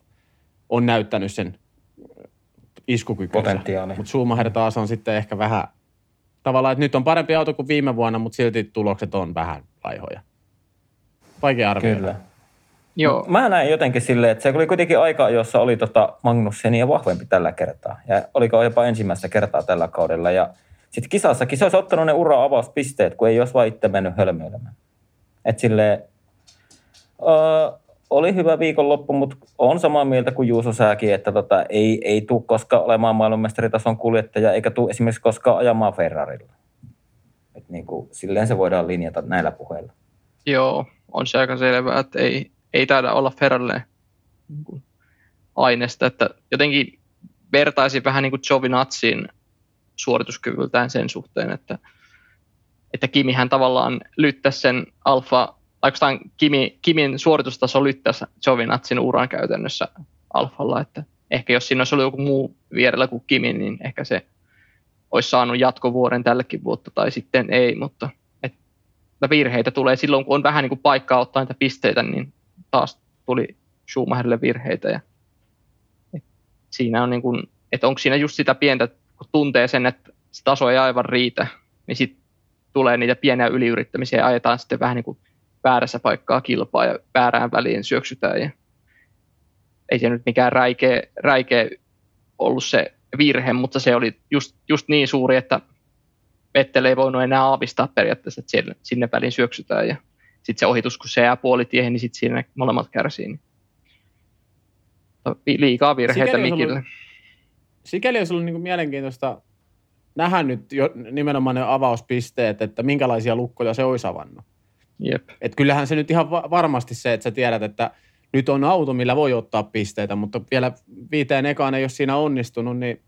Speaker 2: on näyttänyt sen iskukykynsä.
Speaker 1: Potentiaali.
Speaker 2: Mutta Schumacher taas on sitten ehkä vähän, tavallaan, että nyt on parempi auto kuin viime vuonna, mutta silti tulokset on vähän laihoja. Vaikea arvioida.
Speaker 1: Kyllä.
Speaker 3: Joo,
Speaker 1: Mä näin jotenkin silleen, että se oli kuitenkin aika, jossa oli tota Magnussenia vahvempi tällä kertaa. Ja oliko jopa ensimmäistä kertaa tällä kaudella. Ja sitten kisassakin se olisi ottanut ne ura-avauspisteet, kun ei olisi vaan itse mennyt hölmöilemään. Et silleen, öö, oli hyvä viikonloppu, mutta on samaa mieltä kuin Juuso Sääkin, että tota, ei, ei tule koskaan olemaan maailmanmestaritason kuljettaja, eikä tule esimerkiksi koskaan ajamaan Ferrarilla. Et niin kuin, silleen se voidaan linjata näillä puheilla.
Speaker 3: Joo, on se aika selvää, että ei, ei taida olla Ferrarille niin aineesta, että jotenkin vertaisi vähän niin kuin Giovinazziin suorituskyvyltään sen suhteen, että, että Kimihän tavallaan lyttäisi sen alfa, tai Kimi, Kimin suoritustaso lyttäisi Giovinazziin uran käytännössä alfalla, että ehkä jos siinä olisi ollut joku muu vierellä kuin Kimi, niin ehkä se olisi saanut jatkovuoden tällekin vuotta tai sitten ei, mutta että virheitä tulee. Silloin, kun on vähän niin kuin paikkaa ottaa niitä pisteitä, niin taas tuli Schumacherille virheitä ja siinä on niin kuin, että onko siinä just sitä pientä, kun tuntee sen, että se taso ei aivan riitä, niin sitten tulee niitä pieniä yliyrittämisiä ja ajetaan sitten vähän niin kuin väärässä paikkaa kilpaa ja väärään väliin syöksytään. Ja ei se nyt mikään räikeä, räikeä ollut se virhe, mutta se oli just, just niin suuri, että Vettel ei voinut enää aavistaa periaatteessa, että siellä, sinne väliin syöksytään ja sitten se ohitus, kun se jää puolitiehen, niin sitten siinä molemmat kärsii. Niin liikaa virheitä sikäli Mikille. Ollut,
Speaker 2: sikäli olisi ollut niin kuin mielenkiintoista nähdä nyt jo nimenomaan ne avauspisteet, että minkälaisia lukkoja se olisi avannut.
Speaker 3: Jep.
Speaker 2: Et kyllähän se nyt ihan varmasti se, että sä tiedät, että nyt on auto, millä voi ottaa pisteitä, mutta vielä viiteen ekaan ei ole siinä onnistunut, niin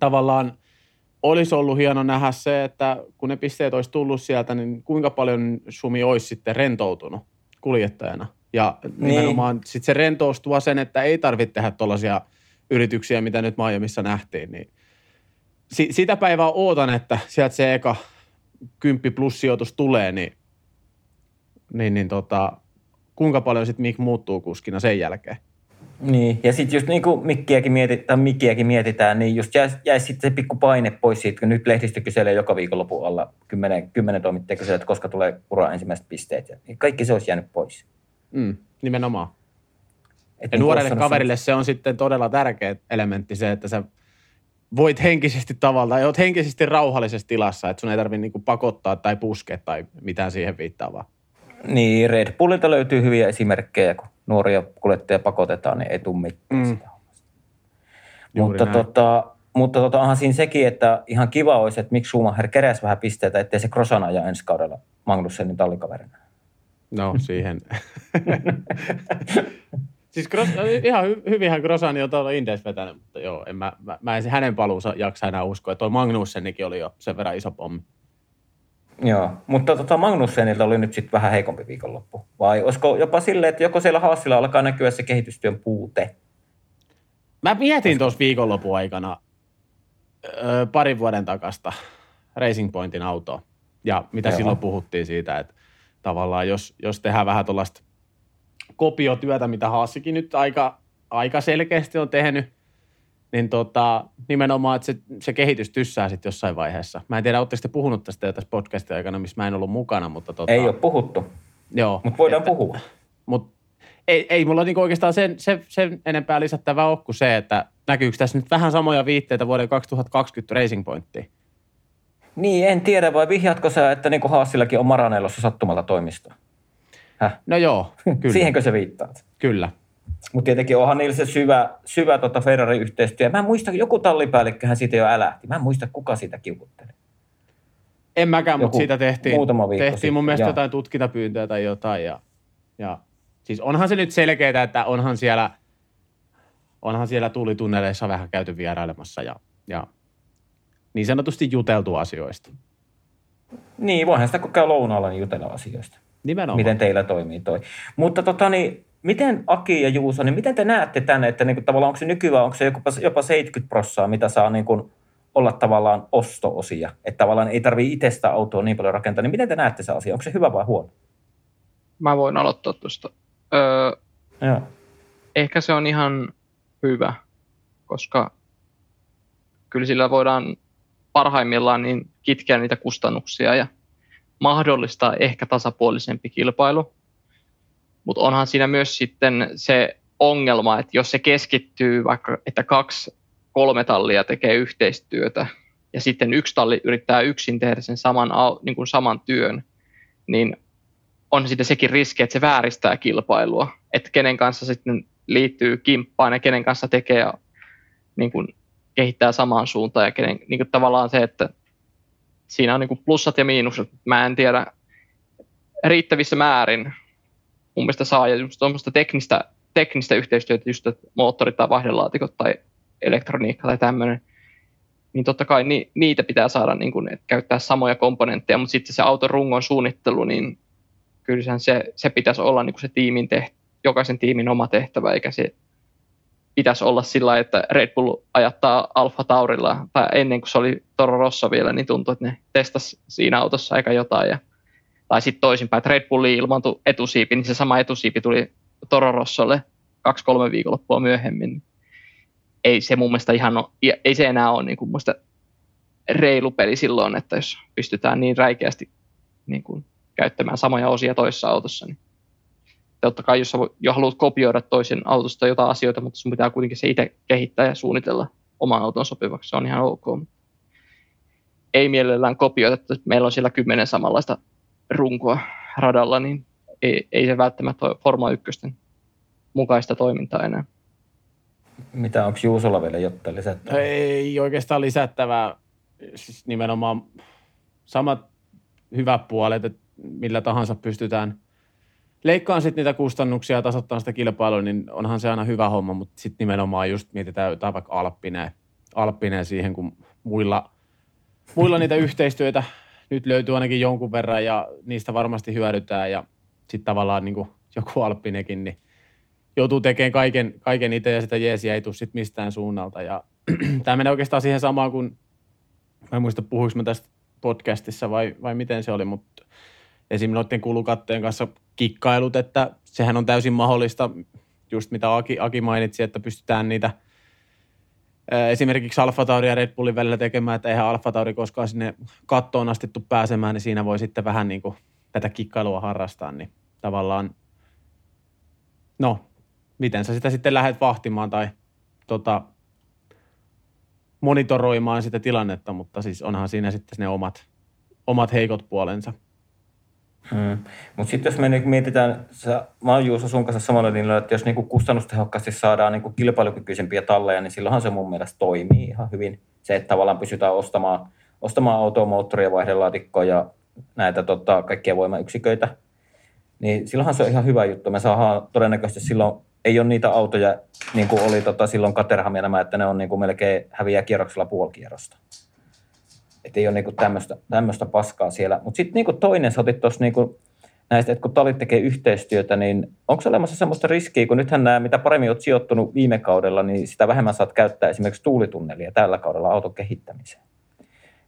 Speaker 2: tavallaan olisi ollut hieno nähdä se, että kun ne pisteet olisi tullut sieltä, niin kuinka paljon Sumi olisi sitten rentoutunut kuljettajana – ja niin. nimenomaan sit se rentoustua sen, että ei tarvitse tehdä tuollaisia yrityksiä, mitä nyt Miamiissa nähtiin. Niin si- sitä päivää ootan, että sieltä se eka kymppi plus sijoitus tulee, niin, niin, niin tota, kuinka paljon sitten Mick muuttuu kuskina sen jälkeen.
Speaker 1: Niin, ja sitten just niin kuin Mikkiäkin, mietitään, Mikkiäkin mietitään, niin just jäisi jäi sitten se pikku paine pois siitä, kun nyt lehdistö kyselee joka viikonlopun alla, kymmenen, kymmenen toimittajia kyselee, että koska tulee ura ensimmäiset pisteet, ja niin kaikki se olisi jäänyt pois.
Speaker 2: Mm, nimenomaan. Et ja niin nuorelle kaverille se on sitten todella tärkeä elementti se, että sä voit henkisesti tavallaan, ja oot henkisesti rauhallisessa tilassa, että sun ei tarvitse niinku pakottaa tai puskea tai mitään siihen viittaavaa.
Speaker 1: Niin, Red Bullilta löytyy hyviä esimerkkejä, kun nuoria kuljettajia pakotetaan, niin ei tule mitään mm. mutta, tota, mutta tota, onhan siinä sekin, että ihan kiva olisi, että miksi Schumacher keräsi vähän pisteitä, ettei se Krosana ja ensi kaudella Magnussenin tallikaverina.
Speaker 2: No siihen. siis Gros, ihan hy, hyvinhän Grosani on tuolla Indes vetänyt, mutta joo, en mä, mä, mä en hänen paluunsa jaksa enää uskoa. Toi Magnussenikin oli jo sen verran iso pommi.
Speaker 1: Joo, mutta tota Magnussenilta oli nyt sitten vähän heikompi viikonloppu. Vai olisiko jopa silleen, että joko siellä Haasilla alkaa näkyä se kehitystyön puute?
Speaker 2: Mä mietin tuossa viikonlopun aikana öö, parin vuoden takasta Racing Pointin autoa. Ja mitä Joo. silloin puhuttiin siitä, että tavallaan, jos, jos tehdään vähän tuollaista kopiotyötä, mitä Haassikin nyt aika, aika selkeästi on tehnyt, niin tota, nimenomaan, että se, se kehitys tyssää sitten jossain vaiheessa. Mä en tiedä, oletteko te puhunut tästä jo tässä podcastin aikana, missä mä en ollut mukana, mutta tota,
Speaker 1: Ei ole puhuttu,
Speaker 2: joo,
Speaker 1: mutta voidaan että, puhua.
Speaker 2: Mutta ei, ei mulla niinku oikeastaan sen, sen, sen enempää lisättävää ole kuin se, että näkyykö tässä nyt vähän samoja viitteitä vuoden 2020 Racing Pointtiin.
Speaker 1: Niin, en tiedä, vai vihjatko sä, että niin Haasillakin on Maranellossa sattumalta toimisto?
Speaker 2: Häh? No joo,
Speaker 1: kyllä. Siihenkö se viittaat?
Speaker 2: Kyllä.
Speaker 1: Mutta tietenkin onhan niillä se syvä, syvä tota Ferrari-yhteistyö. Mä en muista, joku tallipäällikköhän siitä jo älähti. Mä en muista, kuka sitä kiukutteli.
Speaker 2: En mäkään, mutta siitä tehtiin,
Speaker 1: muutama viikko
Speaker 2: tehtiin mun mielestä ja. jotain tutkintapyyntöä tai jotain. Ja, ja, siis onhan se nyt selkeää, että onhan siellä, onhan siellä tullitunneleissa vähän käyty vierailemassa ja, ja niin sanotusti juteltu asioista.
Speaker 1: Niin, voihan sitä kun käy lounaalla, niin jutella asioista.
Speaker 2: Nimenomaan.
Speaker 1: Miten teillä toimii toi. Mutta tota, niin, miten Aki ja Juuso, niin miten te näette tänne, että niin kuin, tavallaan onko se nykyään, onko se jopa, jopa 70 prossaa, mitä saa niin kuin, olla tavallaan osto-osia, että tavallaan ei tarvitse itsestä autoa niin paljon rakentaa, niin miten te näette se asia, onko se hyvä vai huono?
Speaker 3: Mä voin aloittaa tuosta. Öö, Joo. Ehkä se on ihan hyvä, koska kyllä sillä voidaan parhaimmillaan niin kitkeä niitä kustannuksia ja mahdollistaa ehkä tasapuolisempi kilpailu. Mutta onhan siinä myös sitten se ongelma, että jos se keskittyy vaikka, että kaksi, kolme tallia tekee yhteistyötä ja sitten yksi talli yrittää yksin tehdä sen saman, niin kuin saman työn, niin on sitten sekin riski, että se vääristää kilpailua, että kenen kanssa sitten liittyy kimppaan ja kenen kanssa tekee ja niin kuin, kehittää samaan suuntaan ja kenen, niin kuin, tavallaan se, että siinä on niin kuin plussat ja miinukset. Mä en tiedä riittävissä määrin mun mielestä saa ja just tuommoista teknistä, teknistä yhteistyötä, just että moottorit tai vaihdelaatikot tai elektroniikka tai tämmöinen, niin totta kai ni, niitä pitää saada niin kuin, että käyttää samoja komponentteja, mutta sitten se auton rungon suunnittelu, niin kyllä se, se pitäisi olla niin se tiimin teht, jokaisen tiimin oma tehtävä, eikä se pitäisi olla sillä että Red Bull ajattaa Alfa Taurilla, tai ennen kuin se oli Toro Rosso vielä, niin tuntui, että ne testasi siinä autossa aika jotain, ja, tai sitten toisinpäin, että Red Bulli ilmaantui etusiipi, niin se sama etusiipi tuli Toro Rossolle kaksi-kolme viikonloppua myöhemmin. Ei se mun mielestä ihan ole, ei se enää ole niin kuin reilu peli silloin, että jos pystytään niin räikeästi niin kuin käyttämään samoja osia toisessa autossa, niin totta kai jos jo haluat kopioida toisen autosta jotain asioita, mutta sun pitää kuitenkin se itse kehittää ja suunnitella oman auton sopivaksi, se on ihan ok. Ei mielellään kopioida, että meillä on siellä kymmenen samanlaista runkoa radalla, niin ei, ei se välttämättä ole Forma 1 mukaista toimintaa enää.
Speaker 1: Mitä, onko Juusolla vielä jotain lisättävää?
Speaker 2: Ei oikeastaan lisättävää. Siis nimenomaan samat hyvät puolet, että millä tahansa pystytään leikkaan sitten niitä kustannuksia ja tasoittaa sitä kilpailua, niin onhan se aina hyvä homma, mutta sitten nimenomaan just mietitään jotain vaikka Alppineen, Alppineen siihen, kun muilla, muilla niitä yhteistyötä nyt löytyy ainakin jonkun verran ja niistä varmasti hyödytään ja sitten tavallaan niin kuin joku Alppinekin, niin joutuu tekemään kaiken, kaiken itse ja sitä jeesiä ei tule sitten mistään suunnalta. Ja tämä menee oikeastaan siihen samaan kuin, mä en muista puhuinko mä tästä podcastissa vai, vai miten se oli, mutta esim. noiden kulukattojen kanssa kikkailut, että sehän on täysin mahdollista, just mitä Aki, Aki mainitsi, että pystytään niitä esimerkiksi Alfa Tauri ja Red Bullin välillä tekemään, että eihän Alfa Tauri koskaan sinne kattoon astettu pääsemään, niin siinä voi sitten vähän niin kuin tätä kikkailua harrastaa, niin tavallaan, no, miten sä sitä sitten lähdet vahtimaan tai tota, monitoroimaan sitä tilannetta, mutta siis onhan siinä sitten ne omat, omat heikot puolensa.
Speaker 1: Hmm. Mutta sitten jos me niinku mietitään, sä, mä oon Juuso sun kanssa samalla linjalla, että jos niinku kustannustehokkaasti saadaan niinku kilpailukykyisempiä talleja, niin silloinhan se mun mielestä toimii ihan hyvin. Se, että tavallaan pysytään ostamaan, ostamaan autoa, moottoria, vaihdelaatikkoa ja näitä tota, kaikkia voimayksiköitä, niin silloinhan se on ihan hyvä juttu. Me saadaan todennäköisesti silloin, ei ole niitä autoja, niin kuin oli tota, silloin Caterham ja nämä, että ne on niin kuin melkein häviää kierroksella puolikierrosta. Että ei ole niinku tämmöistä paskaa siellä. Mutta sitten niinku toinen, sä otit tuossa niinku näistä, että kun talit tekee yhteistyötä, niin onko olemassa semmoista riskiä, kun nythän nämä, mitä paremmin olet sijoittunut viime kaudella, niin sitä vähemmän saat käyttää esimerkiksi tuulitunnelia tällä kaudella auton kehittämiseen.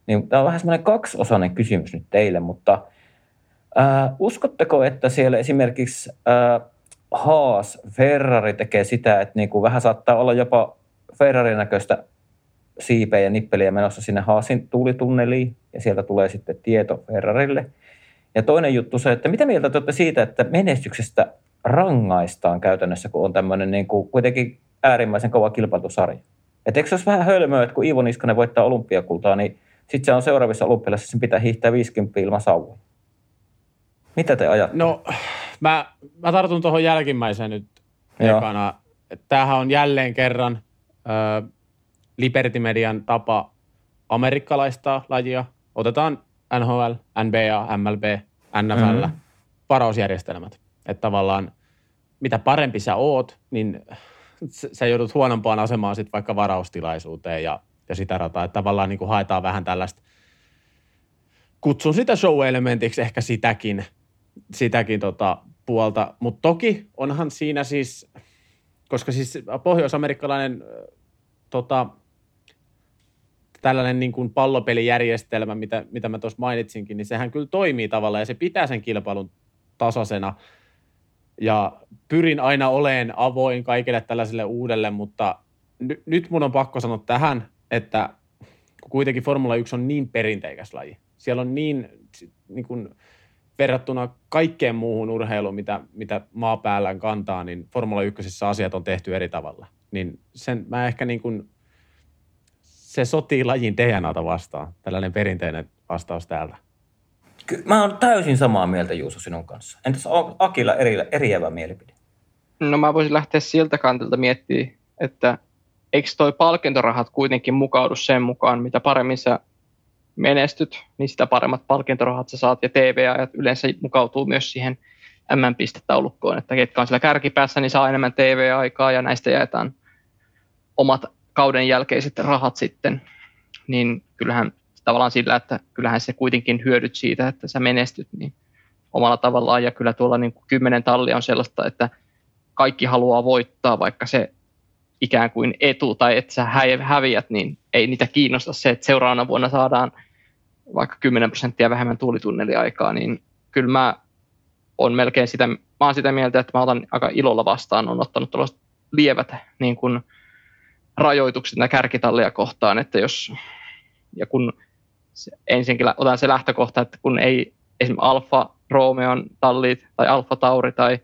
Speaker 1: Niin tämä on vähän semmoinen kaksiosainen kysymys nyt teille, mutta äh, uskotteko, että siellä esimerkiksi äh, Haas, Ferrari tekee sitä, että niinku vähän saattaa olla jopa Ferrarin näköistä siipeä ja nippeliä menossa sinne Haasin tuulitunneliin ja sieltä tulee sitten tieto Ferrarille. Ja toinen juttu se, että mitä mieltä te olette siitä, että menestyksestä rangaistaan käytännössä, kun on tämmöinen niin kuin kuitenkin äärimmäisen kova kilpailusarja. Että eikö se olisi vähän hölmöä, että kun Iivo Niskanen voittaa olympiakultaa, niin sitten se on seuraavissa olympialaisissa, sen pitää hiihtää 50 ilman sauvoja. Mitä te ajatte?
Speaker 2: No, mä, mä tartun tuohon jälkimmäiseen nyt ekana. Tämähän on jälleen kerran ö, Liberty Median tapa amerikkalaistaa lajia. Otetaan NHL, NBA, MLB, NFL, mm-hmm. varausjärjestelmät. Että tavallaan mitä parempi sä oot, niin sä joudut huonompaan asemaan sitten vaikka varaustilaisuuteen ja, ja sitä rataa. Että tavallaan niin kuin haetaan vähän tällaista, kutsun sitä show-elementiksi ehkä sitäkin, sitäkin tota puolta. Mutta toki onhan siinä siis, koska siis pohjoisamerikkalainen tota, tällainen niin kuin pallopelijärjestelmä, mitä, mitä mä tuossa mainitsinkin, niin sehän kyllä toimii tavallaan ja se pitää sen kilpailun tasaisena. Ja pyrin aina oleen avoin kaikille tällaiselle uudelle, mutta n- nyt mun on pakko sanoa tähän, että kuitenkin Formula 1 on niin perinteikäs laji. Siellä on niin, niin kuin, verrattuna kaikkeen muuhun urheiluun, mitä, mitä maapäällään kantaa, niin Formula 1 asiat on tehty eri tavalla. Niin sen mä ehkä niin kuin se sotii lajin DNAta vastaan, tällainen perinteinen vastaus täältä.
Speaker 1: Ky- mä oon täysin samaa mieltä Juuso sinun kanssa. Entäs on Akilla eri, eriävä mielipide?
Speaker 3: No mä voisin lähteä siltä kantilta miettimään, että eikö toi palkintorahat kuitenkin mukaudu sen mukaan, mitä paremmin sä menestyt, niin sitä paremmat palkintorahat sä saat ja TV-ajat yleensä mukautuu myös siihen M-pistetaulukkoon, että ketkä on siellä kärkipäässä, niin saa enemmän TV-aikaa ja näistä jaetaan omat kauden jälkeiset rahat sitten, niin kyllähän tavallaan sillä, että kyllähän se kuitenkin hyödyt siitä, että sä menestyt, niin omalla tavallaan. Ja kyllä tuolla niin kuin kymmenen tallia on sellaista, että kaikki haluaa voittaa, vaikka se ikään kuin etu tai että sä häviät, niin ei niitä kiinnosta se, että seuraavana vuonna saadaan vaikka 10 prosenttia vähemmän tuulitunneliaikaa, niin kyllä mä on melkein sitä, mä oon sitä mieltä, että mä otan aika ilolla vastaan, on ottanut tällaiset lievät niin kuin, rajoitukset nämä kärkitallia kohtaan, että jos, ja kun se, ensinkin otan se lähtökohta, että kun ei esimerkiksi Alfa Romeon tallit tai Alfa Tauri tai,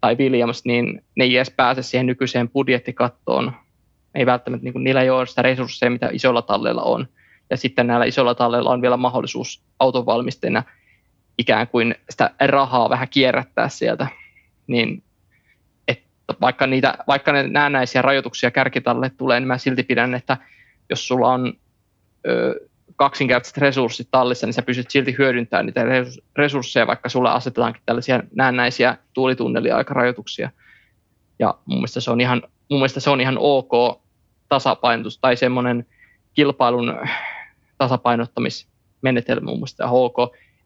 Speaker 3: tai Williams, niin ne ei edes pääse siihen nykyiseen budjettikattoon. Ei välttämättä, niin kuin, niillä ei ole sitä resursseja, mitä isolla talleilla on. Ja sitten näillä isoilla talleilla on vielä mahdollisuus autonvalmistajina ikään kuin sitä rahaa vähän kierrättää sieltä. Niin vaikka, niitä, vaikka ne näennäisiä rajoituksia kärkitalle tulee, niin mä silti pidän, että jos sulla on ö, kaksinkertaiset resurssit tallissa, niin sä pystyt silti hyödyntämään niitä resursseja, vaikka sulle asetetaankin tällaisia näennäisiä tuulitunneliaikarajoituksia. Ja mun mielestä se on ihan, mun mielestä se on ihan ok tasapainotus tai semmoinen kilpailun tasapainottamismenetelmä mun mielestä ok.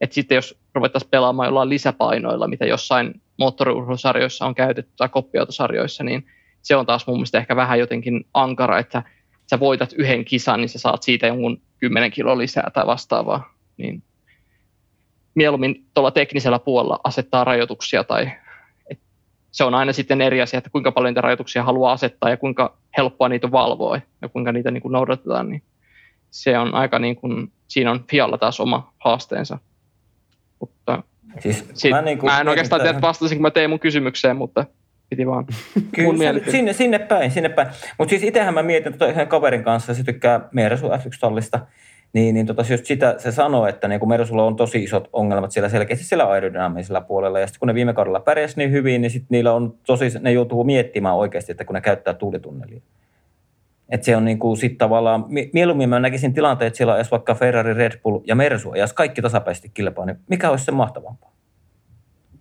Speaker 3: Että sitten jos ruvettaisiin pelaamaan jollain lisäpainoilla, mitä jossain moottoriurheilusarjoissa on käytetty tai koppiautosarjoissa, niin se on taas mun mielestä ehkä vähän jotenkin ankara, että sä voitat yhden kisan, niin sä saat siitä jonkun 10 kilo lisää tai vastaavaa. Niin mieluummin tuolla teknisellä puolella asettaa rajoituksia tai se on aina sitten eri asia, että kuinka paljon niitä rajoituksia haluaa asettaa ja kuinka helppoa niitä valvoa ja kuinka niitä niin kuin noudatetaan, niin se on aika niin kuin, siinä on Fialla taas oma haasteensa. Siis Sit, mä, niin kuin, mä en oikeastaan tiedä, vastasinko mä tein mun kysymykseen, mutta piti vaan
Speaker 1: Kyllä, mun sinne, sinne päin, sinne päin. Mutta siis itsehän mä mietin tota yhden kaverin kanssa, se tykkää Meeresu F1-tallista, niin, niin tota, just sitä se sanoo, että niin Mersulla on tosi isot ongelmat siellä selkeästi siellä aerodynaamisella puolella. Ja sitten kun ne viime kaudella pärjäs niin hyvin, niin sitten niillä on tosi, ne joutuu miettimään oikeasti, että kun ne käyttää tuulitunnelia. Että se on niin kuin sit tavallaan, mieluummin mä näkisin tilanteen, että siellä olisi vaikka Ferrari, Red Bull ja Mersu, ja jos kaikki tasapäisesti kilpaa, niin mikä olisi se mahtavampaa?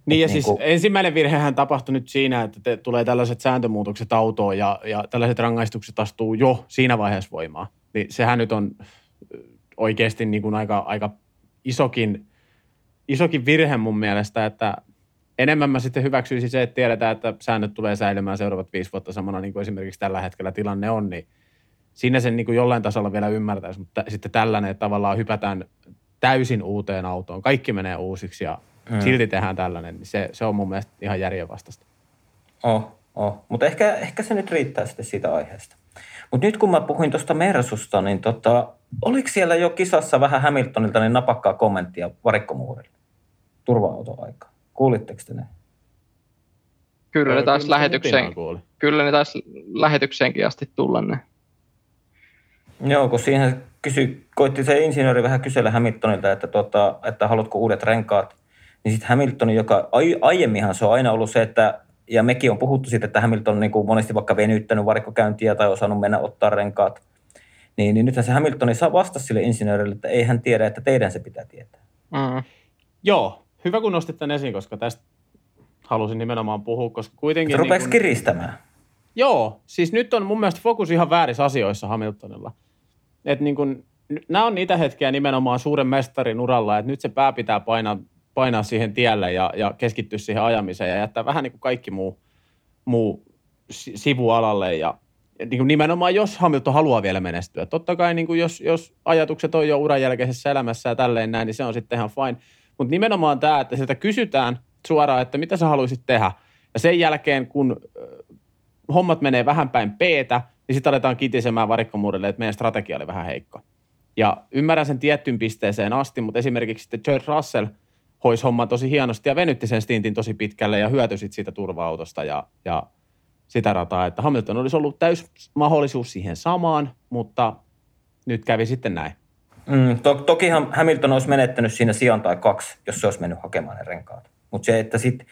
Speaker 2: Niin ja niin siis kuin... ensimmäinen virhehän tapahtui nyt siinä, että te, tulee tällaiset sääntömuutokset autoon ja, ja tällaiset rangaistukset astuu jo siinä vaiheessa voimaan. Niin sehän nyt on oikeasti niin kuin aika, aika isokin, isokin virhe mun mielestä, että enemmän mä sitten hyväksyisin se, että tiedetään, että säännöt tulee säilymään seuraavat viisi vuotta samana, niin kuin esimerkiksi tällä hetkellä tilanne on, niin siinä sen niin kuin jollain tasolla vielä ymmärtäisi, mutta sitten tällainen, että tavallaan hypätään täysin uuteen autoon, kaikki menee uusiksi ja hmm. silti tehdään tällainen, niin se, se on mun mielestä ihan järjenvastaista.
Speaker 1: Oh, oh. mutta ehkä, ehkä se nyt riittää sitten siitä aiheesta. Mutta nyt kun mä puhuin tuosta Mersusta, niin tota, oliko siellä jo kisassa vähän Hamiltonilta niin napakkaa kommenttia varikkomuurille turva-autoaikaan? Kuulitteko te ne?
Speaker 3: Kyllä ne taas lähetykseen, kyllä ne taas lähetykseenkin asti tulla ne.
Speaker 1: Joo, kun siihen kysy, koitti se insinööri vähän kysellä Hamiltonilta, että, tota, että haluatko uudet renkaat. Niin sitten Hamilton, joka ai, aiemminhan se on aina ollut se, että ja mekin on puhuttu siitä, että Hamilton on niin kuin monesti vaikka venyttänyt varikkokäyntiä tai osannut mennä ottaa renkaat. Niin, niin nythän se Hamilton saa vastata sille insinöörille, että ei hän tiedä, että teidän se pitää tietää.
Speaker 2: Mm. Joo, hyvä kun nostit tämän esiin, koska tästä halusin nimenomaan puhua, koska kuitenkin...
Speaker 1: Rupeeko niin kun... kiristämään?
Speaker 2: Joo, siis nyt on mun mielestä fokus ihan väärissä asioissa Hamiltonilla. Et niin kun, nämä on niitä hetkiä nimenomaan suuren mestarin uralla, että nyt se pää pitää painaa, painaa siihen tielle ja, ja keskittyä siihen ajamiseen ja jättää vähän niin kuin kaikki muu, muu sivualalle ja niin kuin nimenomaan jos Hamilton haluaa vielä menestyä. Totta kai niin kuin jos, jos ajatukset on jo uran jälkeisessä elämässä ja tälleen näin, niin se on sitten ihan fine. Mutta nimenomaan tämä, että sieltä kysytään suoraan, että mitä sä haluaisit tehdä. Ja sen jälkeen, kun hommat menee vähän päin peetä, niin sitten aletaan kitisemään varikkomuudelle, että meidän strategia oli vähän heikko. Ja ymmärrän sen tiettyyn pisteeseen asti, mutta esimerkiksi sitten George Russell hoisi homman tosi hienosti ja venytti sen stintin tosi pitkälle ja hyötyi siitä turva-autosta ja, ja sitä rataa, että Hamilton olisi ollut täys mahdollisuus siihen samaan, mutta nyt kävi sitten näin.
Speaker 1: Mm, to, tokihan Hamilton olisi menettänyt siinä sijan tai kaksi, jos se olisi mennyt hakemaan ne renkaat. Mutta se, että sitten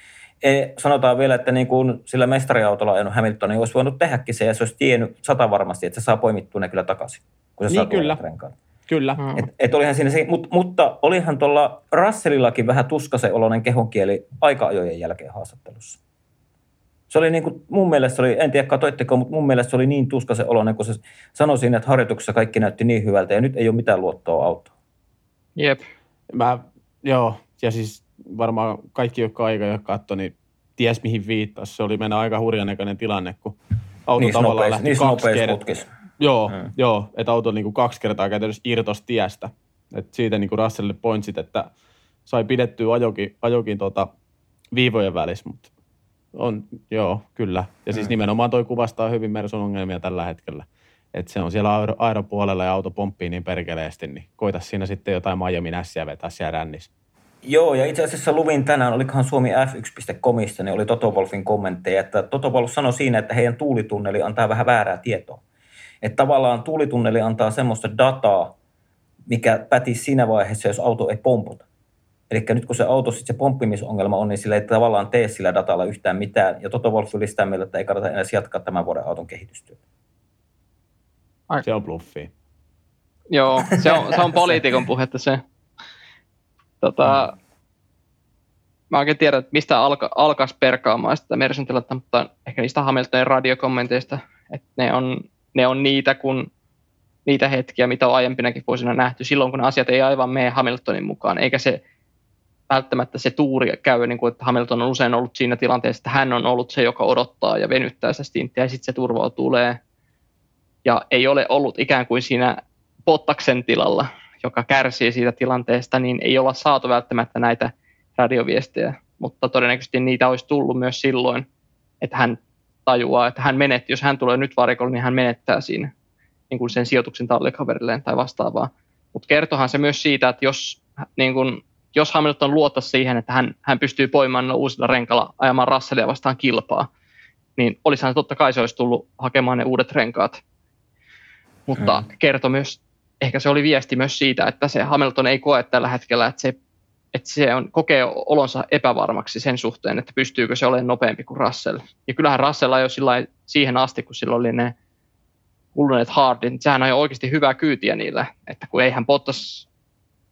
Speaker 1: sanotaan vielä, että niin kuin sillä mestariautolla ajanut Hamilton, niin olisi voinut tehdäkin se, ja se olisi tiennyt sata varmasti, että se saa poimittua ne kyllä takaisin, kun se
Speaker 2: Niin,
Speaker 1: saa
Speaker 2: kyllä.
Speaker 1: renkaat.
Speaker 2: Kyllä.
Speaker 3: Mm.
Speaker 1: Et, et olihan siinä se, mut, mutta olihan tuolla Russellillakin vähän tuskasen oloinen kehonkieli aika-ajojen jälkeen haastattelussa. Se oli niin kuin, mun mielestä oli, en tiedä katoitteko, mutta mun mielestä se oli niin tuskasen oloinen, kun se sanoi siinä, että harjoituksessa kaikki näytti niin hyvältä ja nyt ei ole mitään luottoa autoon.
Speaker 3: Jep.
Speaker 2: Mä, joo, ja siis varmaan kaikki, jotka aika jo katsoi, niin ties mihin viittasi. Se oli mennä aika hurjan näköinen tilanne, kun auto
Speaker 1: Niissä
Speaker 2: tavallaan
Speaker 1: nopeissa,
Speaker 2: lähti
Speaker 1: niissä
Speaker 2: kaksi kertaa. Joo,
Speaker 1: Mm.
Speaker 2: mm. joo, että auto niin kuin kaksi kertaa käytännössä irtos tiestä. Et siitä niin kuin Russellille pointsit, että sai pidettyä ajokin, ajokin tota viivojen välissä, mutta on, joo, kyllä. Ja siis
Speaker 1: Mm.
Speaker 2: nimenomaan toi kuvastaa hyvin Mersun ongelmia tällä hetkellä. Että se on siellä aero, aeropuolella ja auto pomppii niin perkeleesti, niin koita siinä sitten jotain Miami Nässiä vetää siellä rännissä.
Speaker 1: Joo, ja itse asiassa luvin tänään, olikohan Suomi F1.comissa, niin oli Toto Wolfin kommentteja, että Toto Wolf sanoi siinä, että heidän tuulitunneli antaa vähän väärää tietoa. Että tavallaan tuulitunneli antaa semmoista dataa, mikä pätisi siinä vaiheessa, jos auto ei pomputa. Eli nyt kun se auto, sit se pomppimisongelma on, niin sillä ei tavallaan tee sillä datalla yhtään mitään. Ja Toto Wolf oli sitä mieltä, että ei kannata edes jatkaa tämän vuoden auton kehitystyötä.
Speaker 2: Se on bluffi.
Speaker 3: Joo, se on, se on poliitikon puhetta se. Tota, mä oikein tiedän, että mistä alka, alkaisi perkaamaan sitä Mersun tilannetta, mutta ehkä niistä Hamiltonin radiokommenteista, että ne on, ne on niitä, kun, niitä hetkiä, mitä on aiempinakin vuosina nähty, silloin kun asiat ei aivan mene Hamiltonin mukaan, eikä se välttämättä se tuuri käy, niin kuin, että Hamilton on usein ollut siinä tilanteessa, että hän on ollut se, joka odottaa ja venyttää sitä stinttiä, ja sitten se turvaa tulee. Ja ei ole ollut ikään kuin siinä Pottaksen tilalla, joka kärsii siitä tilanteesta, niin ei olla saatu välttämättä näitä radioviestejä, mutta todennäköisesti niitä olisi tullut myös silloin, että hän tajuaa, että hän menetti, jos hän tulee nyt varikolle, niin hän menettää siinä niin kuin sen sijoituksen tallikaverilleen tai vastaavaa. Mutta kertohan se myös siitä, että jos, niin kuin, jos Hamilton luottaisi siihen, että hän, hän pystyy poimaan uusilla renkalla ajamaan Russellia vastaan kilpaa, niin olisihan totta kai se olisi tullut hakemaan ne uudet renkaat. Mutta
Speaker 1: Hmm.
Speaker 3: kertoi myös, ehkä se oli viesti myös siitä, että se Hamilton ei koe tällä hetkellä, että se, että se on, kokee olonsa epävarmaksi sen suhteen, että pystyykö se olemaan nopeampi kuin Russell. Ja kyllähän Russell jo sillä siihen asti, kun sillä oli ne kuluneet hardit, niin sehän on jo oikeasti hyvää kyytiä niillä, että kun eihän Bottas,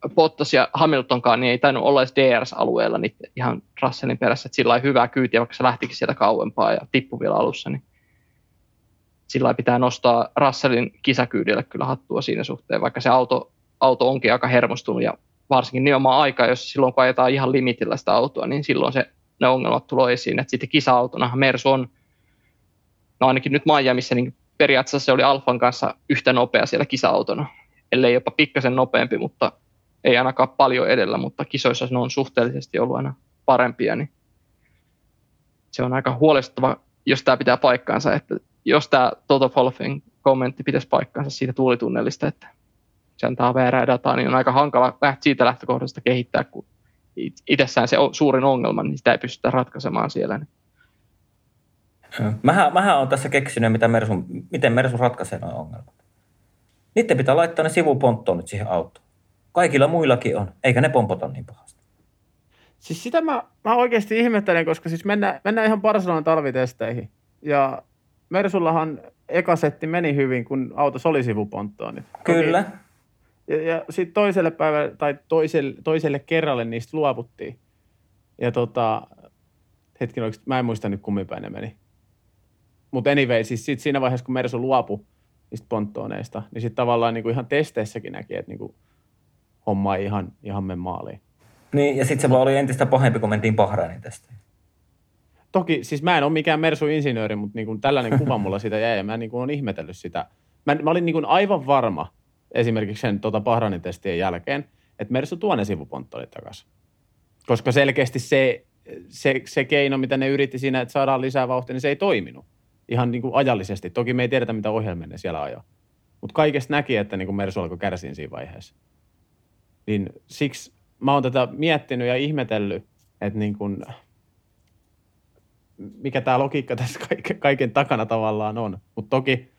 Speaker 3: Bottas ja Hamiltonkaan, niin ei tainnut olla edes DRS-alueella niin ihan Russellin perässä, että sillä on hyvää kyytiä, vaikka se lähtikin sieltä kauempaa ja tippui vielä alussa, niin sillä pitää nostaa Russellin kisakyydille kyllä hattua siinä suhteen, vaikka se auto, auto onkin aika hermostunut ja varsinkin nimenomaan aika, jos silloin kun ajetaan ihan limitillä sitä autoa, niin silloin se, ne ongelmat tulee esiin. Et sitten kisa-autonahan Mersu on, no ainakin nyt Miamiissa, niin periaatteessa se oli Alfan kanssa yhtä nopea siellä kisa-autona, ellei jopa pikkasen nopeampi, mutta ei ainakaan paljon edellä, mutta kisoissa ne on suhteellisesti ollut aina parempia, niin se on aika huolestuttava, jos tämä pitää paikkaansa, että jos tämä Toto Wolffin kommentti pitäisi paikkaansa siitä tuulitunnelista, että se antaa väärää dataa, niin on aika hankala siitä lähtökohdasta kehittää, kun it- itsessään se o- suurin ongelma, niin sitä ei pystytä ratkaisemaan siellä.
Speaker 1: Mähän, mähän on tässä keksinyt, mitä Mersun, miten Mersu ratkaisee nuo ongelmat. Niiden pitää laittaa ne sivuponttoon nyt siihen autoon. Kaikilla muillakin on, eikä ne pompota niin pahasti.
Speaker 2: Siis sitä mä, mä oikeasti ihmettelen, koska siis mennään, mennään ihan Barcelonan talvitesteihin. Ja Mersullahan eka setti meni hyvin, kun autossa oli sivuponttoa. Niin
Speaker 1: Kyllä.
Speaker 2: Ja, ja sitten toiselle päivälle tai toiselle, toiselle kerralle niistä luovuttiin. Ja tota, hetken oikeasti, mä en muista nyt kummin päin ne meni. Mutta anyway, siis sit siinä vaiheessa, kun Mersu luopui niistä ponttooneista, niin sitten tavallaan niinku ihan testeissäkin näki, että niinku homma ei ihan, ihan mene maaliin.
Speaker 1: Niin, ja sitten se vaan oli entistä pahempi, kun mentiin Bahrainin testiin.
Speaker 2: Toki, siis mä en ole mikään Mersu-insinööri, mutta niin kuin tällainen kuva mulla siitä jäi ja mä niin kuin olen ihmetellyt sitä. Mä, mä olin niin kuin aivan varma esimerkiksi sen tota Bahrainin testien jälkeen, että Mersu tuo ne sivuponttolit takaisin. Koska selkeästi se, se, se keino, mitä ne yritti siinä, että saadaan lisää vauhtia, niin se ei toiminut. Ihan niin kuin ajallisesti. Toki me ei tiedetä, mitä ohjelmia ne siellä ajaa. Mutta kaikesta näki, että niin kuin Mersu alkoi kärsiä siinä vaiheessa. Niin siksi mä oon tätä miettinyt ja ihmetellyt, että niin kuin, mikä tämä logiikka tässä kaiken, kaiken takana tavallaan on. Mutta toki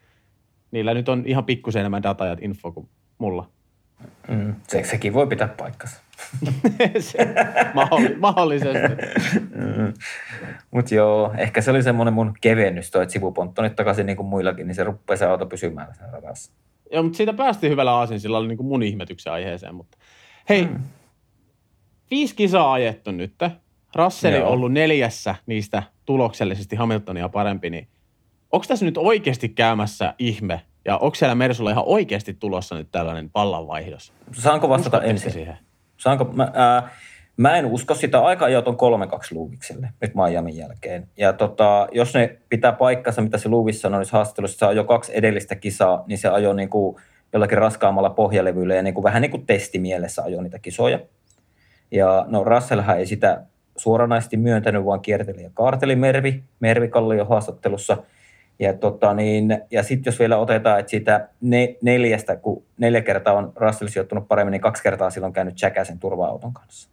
Speaker 2: niillä nyt on ihan pikkusen enemmän dataa ja info kuin mulla.
Speaker 1: Mm, se, sekin voi pitää paikkansa.
Speaker 2: se, mahdolli, mahdollisesti.
Speaker 1: Mm. Mutta joo, ehkä se oli semmoinen mun kevennys toi, että sivuponttonit takaisin niin kuin muillakin, niin se rupeaa se auto pysymään sen radassa.
Speaker 2: Joo, mutta siitä päästiin hyvällä aasin sillä oli niin kuin mun ihmetyksen aiheeseen. Mutta hei, mm. viisi kisaa ajettu nyt. Russell on ollut neljässä niistä tuloksellisesti Hamiltonia parempi, niin onko tässä nyt oikeasti käymässä ihme? Ja onko siellä Mersulla ihan oikeasti tulossa nyt tällainen pallanvaihdos?
Speaker 1: Saanko vastata Uskotte ensin? Siihen? Saanko, mä, ää, mä en usko sitä aika ajoit on 3-2 Luuvikselle nyt Miamin jälkeen. Ja tota, jos ne pitää paikkansa, mitä se Luuvis sanoi niissä haastattelussa, se ajoi kaksi edellistä kisaa, niin se ajoi niin kuin jollakin raskaammalla pohjalevyllä ja niin kuin vähän niin kuin testimielessä ajoi niitä kisoja. Ja no Russellhan ei sitä suoranaisesti myöntänyt, vaan kierteli ja kaarteli Mervi, Mervi Kallio haastattelussa. Ja, tota niin, ja sitten jos vielä otetaan, että siitä ne, neljästä, kun neljä kertaa on Russell sijoittunut paremmin, niin kaksi kertaa silloin käynyt Jackassen turva-auton kanssa.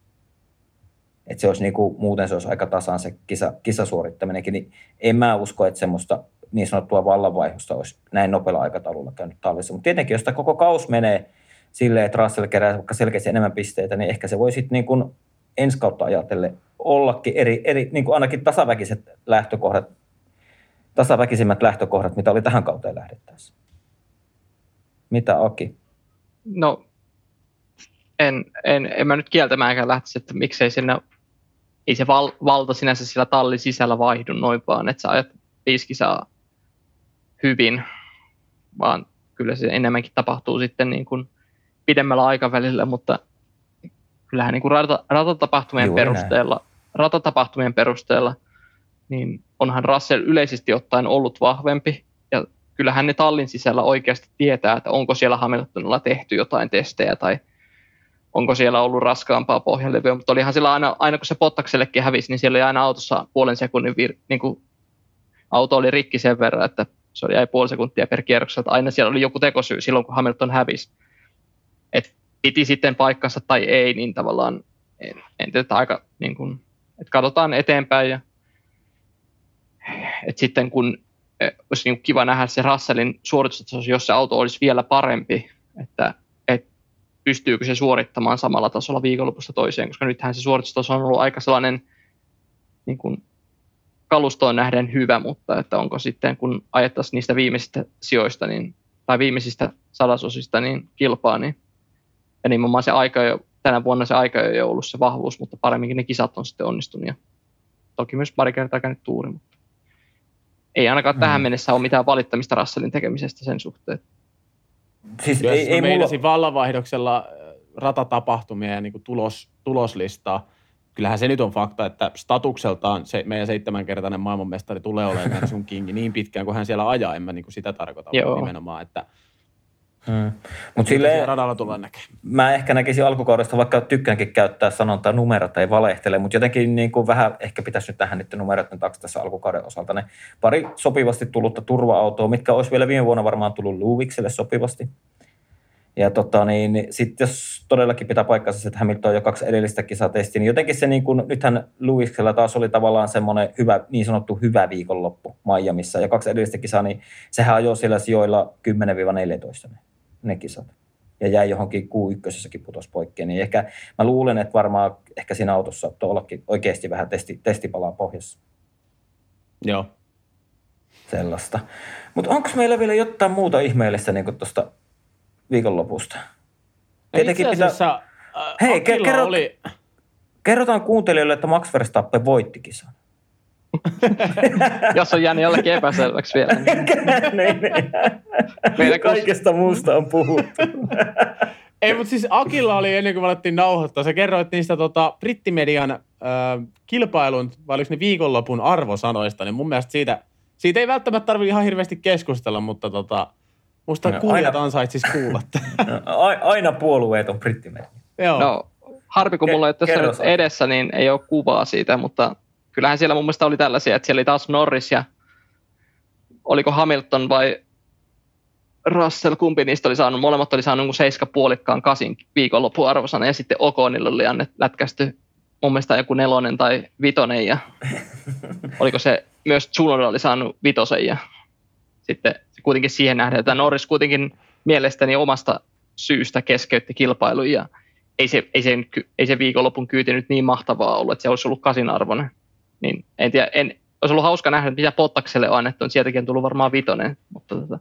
Speaker 1: Että se olisi niin kuin, muuten se olisi aika tasaan se kisa, kisasuorittaminenkin, niin en mä usko, että semmoista niin sanottua vallanvaihosta olisi näin nopealla aikataululla käynyt tallissa. Mutta tietenkin, jos tämä koko kaus menee silleen, että Russell kerää vaikka selkeästi enemmän pisteitä, niin ehkä se voi sitten niin kuin ensi kautta ajatellen ollakin eri, eri niin kuin ainakin tasaväkiset lähtökohdat, tasaväkisimmät lähtökohdat, mitä oli tähän kauteen lähdettäessä. Mitä Aki?
Speaker 3: No, en, en, en mä nyt kieltämäänkään lähtisi, että miksei sinne, ei se val, valta sinänsä sillä tallin sisällä vaihdu noin vaan, että sä ajat viisi saa hyvin, vaan kyllä se enemmänkin tapahtuu sitten niin kuin pidemmällä aikavälillä, mutta kyllähän niin kuin rata, ratatapahtumien Juuri perusteella, näin. ratatapahtumien perusteella, niin onhan Russell yleisesti ottaen ollut vahvempi, ja kyllähän ne tallin sisällä oikeasti tietää, että onko siellä Hamiltonilla tehty jotain testejä tai onko siellä ollut raskaampaa pohjalevyä, mutta olihan sillä aina, aina kun se Pottaksellekin hävisi, niin siellä oli aina autossa puolen sekunnin vir, niin kuin auto oli rikki sen verran, että se oli jäi puoli sekuntia per kierroksella, että aina siellä oli joku tekosyy silloin, kun Hamilton hävisi. Et piti sitten paikkansa tai ei, niin tavallaan en, en tiedä, aika niin kuin, että katsotaan eteenpäin ja et sitten kun e, olisi niin kiva nähdä se Russellin suoritustaso, jos se auto olisi vielä parempi, että et pystyykö se suorittamaan samalla tasolla viikonlopusta toiseen, koska nythän se suoritustaso on ollut aika sellainen niin kuin kalustoon nähden hyvä, mutta että onko sitten kun ajettaisiin niistä viimeisistä sijoista niin, tai viimeisistä sadasosista niin kilpaa, niin ja nimenomaan se aika jo, tänä vuonna se aika ei ole ollut se vahvuus, mutta paremminkin ne kisat on sitten onnistunut ja toki myös pari kertaa käynyt tuuri, mutta ei ainakaan hmm. tähän mennessä ole mitään valittamista Russellin tekemisestä sen suhteen.
Speaker 2: Siis Jos ei, ei mulla... vallanvaihdoksella äh, ratatapahtumia ja niin kuin tulos, tuloslistaa, kyllähän se nyt on fakta, että statukseltaan se meidän seitsemänkertainen maailmanmestari tulee olemaan sun kingi niin pitkään kuin hän siellä ajaa. En mä niin kuin sitä tarkoita Joo. nimenomaan, että –
Speaker 1: Hmm. Mut sille,
Speaker 2: radalla tullaan näkemään.
Speaker 1: Mä ehkä näkisin alkukaudesta, vaikka tykkäänkin käyttää sanontaa numerot ei valehtele, mutta jotenkin niin kuin vähän ehkä pitäisi nyt tähän nyt numerot taakse tässä alkukauden osalta. Ne pari sopivasti tullutta turva-autoa, mitkä olisi vielä viime vuonna varmaan tullut Luvikselle sopivasti. Ja tota, niin, sitten jos todellakin pitää paikkansa, että Hamilton on jo kaksi edellistä kisatestiä, niin jotenkin se, niin kuin, nythän Lewisilla taas oli tavallaan semmoinen hyvä, niin sanottu hyvä viikonloppu Miamiissa, ja kaksi edellistä kisaa, niin sehän ajoi siellä sijoilla 10-14 ne, ne kisat. Ja jäi johonkin Q1 putos poikkeen, niin ehkä mä luulen, että varmaan ehkä siinä autossa tuollakin oikeasti vähän testi, testipalaa pohjassa.
Speaker 2: Joo.
Speaker 1: Sellaista. Mutta onko meillä vielä jotain muuta ihmeellistä niin tuosta viikonlopusta.
Speaker 2: Tietenkin Itse asiassa pitää... Äh, Hei, kerro... oli...
Speaker 1: kerrotaan kuuntelijoille, että Max Verstappen voitti kisan.
Speaker 3: Jos on jäänyt jollekin epäselväksi vielä. Niin.
Speaker 1: niin. Kaikesta muusta on puhuttu.
Speaker 2: Ei, mutta siis Akilla oli ennen kuin valettiin nauhoittaa. Sä kerroit niistä tota, brittimedian äh, kilpailun, vai oliko ne viikonlopun arvosanoista, niin mun mielestä siitä, siitä ei välttämättä tarvitse ihan hirveästi keskustella, mutta tota, Musta no, kuulijat aina, ansaitis kuulla.
Speaker 1: No, aina puolueet on brittimedia.
Speaker 3: Joo. No, harvi kun mulla ei tässä nyt edessä, niin ei ole kuvaa siitä, mutta kyllähän siellä mun mielestä oli tällaisia, että siellä oli taas Norris ja oliko Hamilton vai Russell, kumpi niistä oli saanut, molemmat oli saanut seiska puolikkaan kasin viikonlopun arvosana ja sitten Okonilla oli annettu lätkästy mun mielestä joku nelonen tai vitonen ja oliko se myös Tsunoda oli saanut vitosen ja sitten kuitenkin siihen nähden, että Norris kuitenkin mielestäni omasta syystä keskeytti kilpailun ja ei se, ei se, ei se viikonlopun kyyti nyt niin mahtavaa ollut, että se olisi ollut kasinarvoinen. Niin en tiedä, en, olisi ollut hauska nähdä, mitä Pottakselle on annettu, sieltäkin on tullut varmaan vitonen. Mutta tota,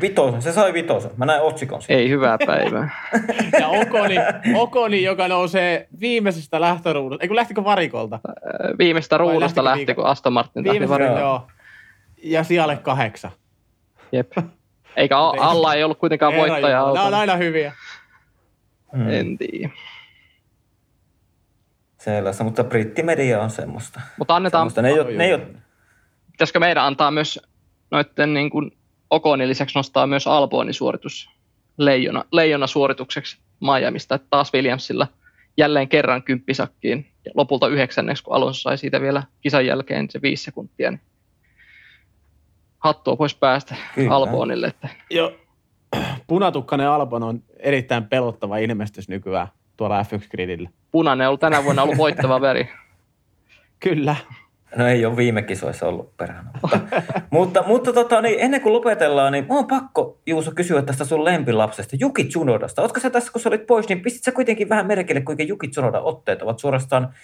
Speaker 1: Vitosen, se sai vitosen. Mä näin otsikon siitä.
Speaker 3: Ei hyvää päivää.
Speaker 2: ja Okoni, Okoni, joka nousee viimeisestä lähtöruudusta. Ei kun lähtikö varikolta?
Speaker 3: Viimeistä ruudusta lähti, kun Aston Martin lähti
Speaker 2: varikolta. Joo. Ja siellä kahdeksan.
Speaker 3: Jep. Eikä alla ei ollut kuitenkaan voittajaa.
Speaker 2: Nämä on aina hyviä.
Speaker 3: Hmm. En tiedä.
Speaker 1: Sellaista, mutta brittimedia on semmoista.
Speaker 3: Mutta annetaan... Semmoista.
Speaker 1: Ne ei ole, ne ei ole...
Speaker 3: Pitäisikö meidän antaa myös noiden niin kuin Okonin lisäksi nostaa myös Albonin suoritus leijona, leijona suoritukseksi Miamista, että taas Williamsilla jälleen kerran kymppisakkiin ja lopulta yhdeksänneksi, kun Alonso sai siitä vielä kisan jälkeen se viisi sekuntia, niin hattua pois päästä Kyllä. Albonille. Että...
Speaker 2: Joo, punatukkainen Albon on erittäin pelottava ilmestys nykyään tuolla F1-gridillä.
Speaker 3: Punainen on ollut tänä vuonna ollut voittava väri.
Speaker 2: Kyllä.
Speaker 1: No ei ole viime kisoissa ollut perhana. Mutta, mutta, mutta tota, niin ennen kuin lopetellaan, niin on pakko Juuso kysyä tästä sun lempilapsesta, Juki Tsunodasta. Oletko sä tässä, kun sä olit pois, niin pistit sä kuitenkin vähän merkille, kuinka Juki Tsunoda otteet ovat suorastaan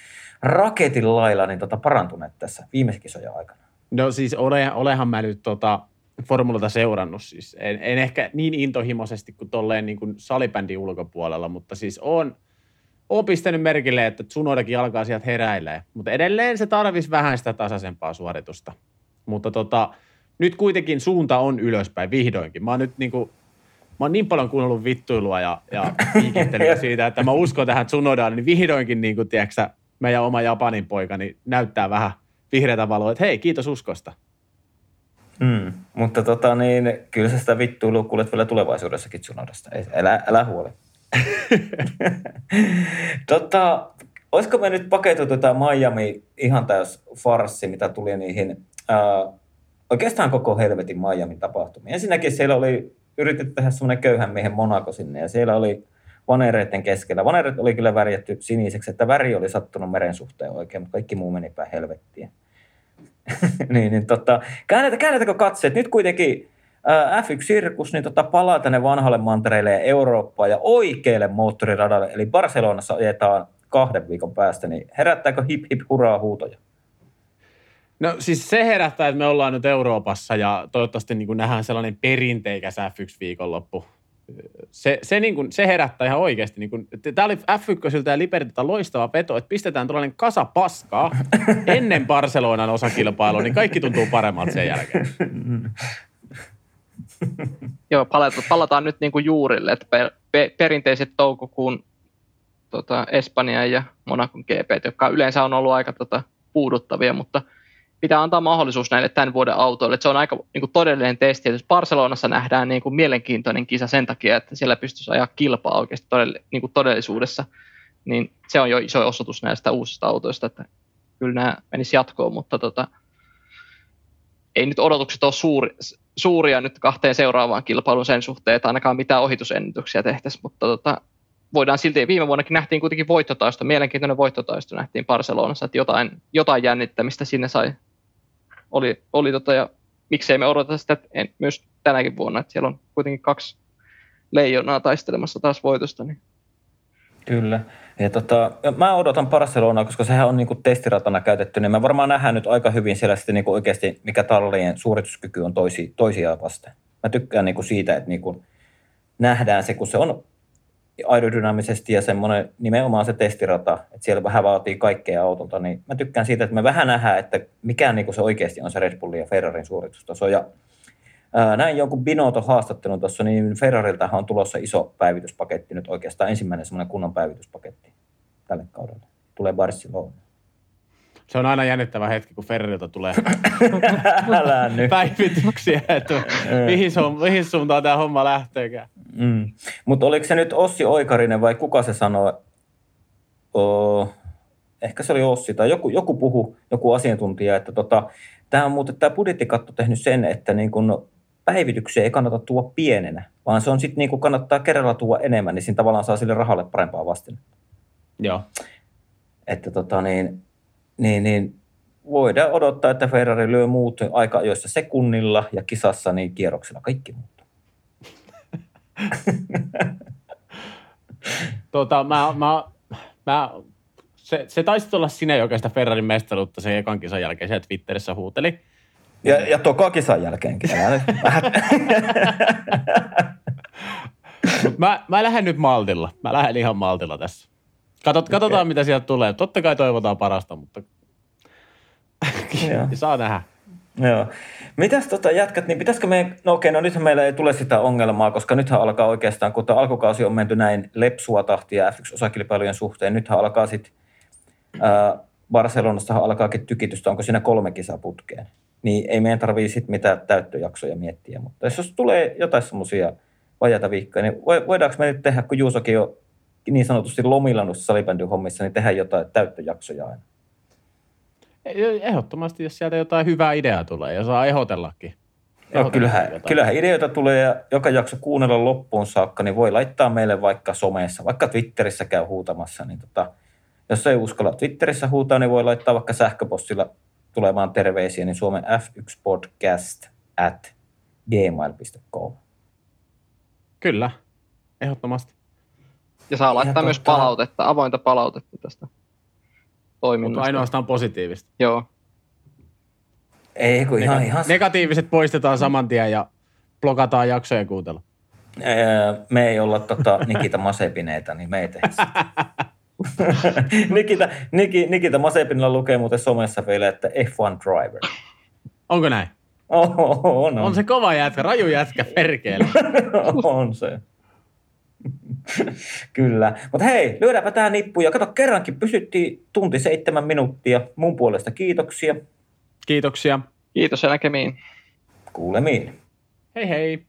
Speaker 1: raketin lailla niin tota, parantuneet tässä viime kisojen aikana?
Speaker 2: No siis ole, olehan mä nyt tota, formulata seurannut siis. En, en, ehkä niin intohimoisesti kuin tolleen niin kuin salibändin ulkopuolella, mutta siis on, on pistänyt merkille, että Tsunodakin alkaa sieltä heräilee. Mutta edelleen se tarvisi vähän sitä tasaisempaa suoritusta. Mutta tota, nyt kuitenkin suunta on ylöspäin vihdoinkin. Mä oon nyt niin kuin, mä oon niin paljon kuunnellut vittuilua ja, ja siitä, että mä uskon tähän Tsunodaan, niin vihdoinkin niin kuin, tiedätkö, meidän oma Japanin poika niin näyttää vähän vihreätä valoa, että hei, kiitos uskosta.
Speaker 1: Mm, mutta tota, niin, kyllä sä sitä vittuilua kuulet vielä tulevaisuudessakin Tsunodasta. Älä, älä huoli. tota, olisiko me nyt paketoitu tämä Miami ihan täys farssi, mitä tuli niihin ää, oikeastaan koko helvetin Miamin tapahtumiin. Ensinnäkin siellä oli yritetty tehdä semmoinen köyhän miehen Monaco sinne ja siellä oli vanereiden keskellä. Vanereet oli kyllä värjätty siniseksi, että väri oli sattunut meren suhteen oikein, mutta kaikki muu meni päin helvettiin. niin, niin tota, käännetä, käännetäänkö katseet? Nyt kuitenkin F1-sirkus niin tota, palaa tänne vanhalle mantereelle ja Eurooppaan ja oikealle moottoriradalle, eli Barcelonassa ajetaan kahden viikon päästä, niin herättääkö hip hip hurraa huutoja?
Speaker 2: No siis se herättää, että me ollaan nyt Euroopassa ja toivottavasti niin kuin nähdään sellainen perinteikäs F1-viikonloppu. Se, se, niin kuin, se herättää ihan oikeasti. Niin kuin, tämä oli F1 ja Libertilta loistava veto, että pistetään tällainen kasa paskaa ennen Barcelonan osakilpailua, niin kaikki tuntuu paremmalta sen jälkeen.
Speaker 3: Joo, palataan, palataan nyt niin kuin juurille, että per, per, perinteiset toukokuun tota, Espanjan ja Monakon GP, jotka yleensä on ollut aika tota, puuduttavia, mutta pitää antaa mahdollisuus näille tämän vuoden autoille. Se on aika niin kuin todellinen testi. Jos Barcelonassa nähdään niin kuin mielenkiintoinen kisa sen takia, että siellä pystyisi ajaa kilpaa oikeasti todell, niin kuin todellisuudessa, niin se on jo iso osoitus näistä uusista autoista, että kyllä nämä menisi jatkoon, mutta tota, ei nyt odotukset ole suuri, suuria nyt kahteen seuraavaan kilpailuun sen suhteen, että ainakaan mitään ohitusennätyksiä tehtäisiin, mutta tota, voidaan silti, viime vuonnakin nähtiin kuitenkin voittotaisto, mielenkiintoinen voittotaisto nähtiin Barcelonassa, että jotain, jotain jännittämistä sinne sai, oli, oli tota, ja miksei me odota sitä en, myös tänäkin vuonna, että siellä on kuitenkin kaksi leijonaa taistelemassa taas voitosta. Niin.
Speaker 1: Kyllä. Ja tota, mä odotan Barcelonaa, koska sehän on niinku testiratana käytetty, niin mä varmaan nähdään nyt aika hyvin siellä sitten niinku oikeasti, mikä tallien suorituskyky on toisi, toisiaan vasten. Mä tykkään niinku siitä, että niinku nähdään se, kun se on aerodynaamisesti ja semmoinen nimenomaan se testirata, että siellä vähän vaatii kaikkea autolta, niin mä tykkään siitä, että me vähän nähdään, että mikä niinku se oikeasti on se Red Bullin ja Ferrarin suoritustaso. Ja näin jonkun Binotto haastattelun tuossa, niin Ferrariltahan on tulossa iso päivityspaketti nyt oikeastaan ensimmäinen semmoinen kunnon päivityspaketti tälle kaudelle. Tulee Barcelona.
Speaker 2: Se on aina jännittävä hetki, kun Ferrarilta tulee päivityksiä, että mihin, su- mihin suuntaan tämä homma lähteekään.
Speaker 1: Mm. Mutta oliko se nyt Ossi Oikarinen vai kuka se sanoi? Oh, ehkä se oli Ossi tai joku, joku puhu, joku asiantuntija, että tota, tämä on muuten tämä budjettikatto tehnyt sen, että niin kun päivityksiä ei kannata tuoda pienenä, vaan se on sitten niin kuin kannattaa kerralla tuoda enemmän, niin siinä tavallaan saa sille rahalle parempaa vastin.
Speaker 2: Joo.
Speaker 1: Että tota niin, niin, niin voidaan odottaa, että Ferrari lyö muut aika ajoissa sekunnilla ja kisassa niin kierroksella kaikki muuttuu.
Speaker 2: Tota, mä, mä, mä, se, se taisi olla sinä, joka sitä Ferrarin mestaruutta sen ekan kisan jälkeen siellä Twitterissä huuteli.
Speaker 1: Ja, ja toka kisan jälkeenkin.
Speaker 2: Mä, mä lähden nyt maltilla. Mä lähden ihan maltilla tässä. Katot, katsotaan,
Speaker 1: Okei.
Speaker 2: mitä sieltä tulee. Totta kai toivotaan parasta, mutta saa nähdä.
Speaker 1: Joo. Mitäs tota jätkät, niin pitäisikö me, no okei, no nythän meillä ei tule sitä ongelmaa, koska nythän alkaa oikeastaan, kun tämä alkukausi on menty näin lepsua tahtia F1-osakilpailujen suhteen, nythän alkaa sitten, Barcelonasta alkaakin tykitystä, onko siinä kolme kisaputkeen. Niin ei meidän tarvii sitten mitään täyttöjaksoja miettiä, mutta jos tulee jotain semmoisia vajaita viikkoja, niin voi- voidaanko me nyt tehdä, kun Juusokin on niin sanotusti lomilla noissa salibändyn hommissa, niin tehdä jotain täyttöjaksoja aina.
Speaker 2: Ehdottomasti, jos sieltä jotain hyvää ideaa tulee ja saa ehdotellakin. Ehdotellaan
Speaker 1: kyllähän,
Speaker 2: jotain.
Speaker 1: kyllähän ideoita tulee ja joka jakso kuunnella loppuun saakka, niin voi laittaa meille vaikka somessa, vaikka Twitterissä käy huutamassa. Niin tota, jos ei uskalla Twitterissä huutaa, niin voi laittaa vaikka sähköpostilla tulemaan terveisiä, niin Suomen F1podcast at gmail.com.
Speaker 2: Kyllä, ehdottomasti.
Speaker 3: Ja saa laittaa
Speaker 1: Ja
Speaker 3: myös palautetta, avointa palautetta tästä
Speaker 2: Mutta
Speaker 3: toiminnasta.
Speaker 2: ainoastaan positiivista.
Speaker 3: Joo.
Speaker 1: Ei, kun ihan, ihan
Speaker 2: Negatiiviset poistetaan saman tien ja blokataan jaksojen kuuntelu.
Speaker 1: Ää, me ei olla tota, Nikita Masepineitä, niin me ei tehdä. Nikita, Niki, Nikita Masepinilla lukee muuten somessa vielä, että F1 driver.
Speaker 2: Onko näin?
Speaker 1: Oh, on, on.
Speaker 2: On se kova jätkä, raju jätkä, perkele.
Speaker 1: on se. Kyllä. Mutta hei, lyödäänpä tähän nippuun. Ja kato, kerrankin pysyttiin tunti seitsemän minuuttia. Mun puolesta kiitoksia.
Speaker 2: Kiitoksia.
Speaker 3: Kiitos ja näkemiin.
Speaker 1: Kuulemiin.
Speaker 2: Hei hei.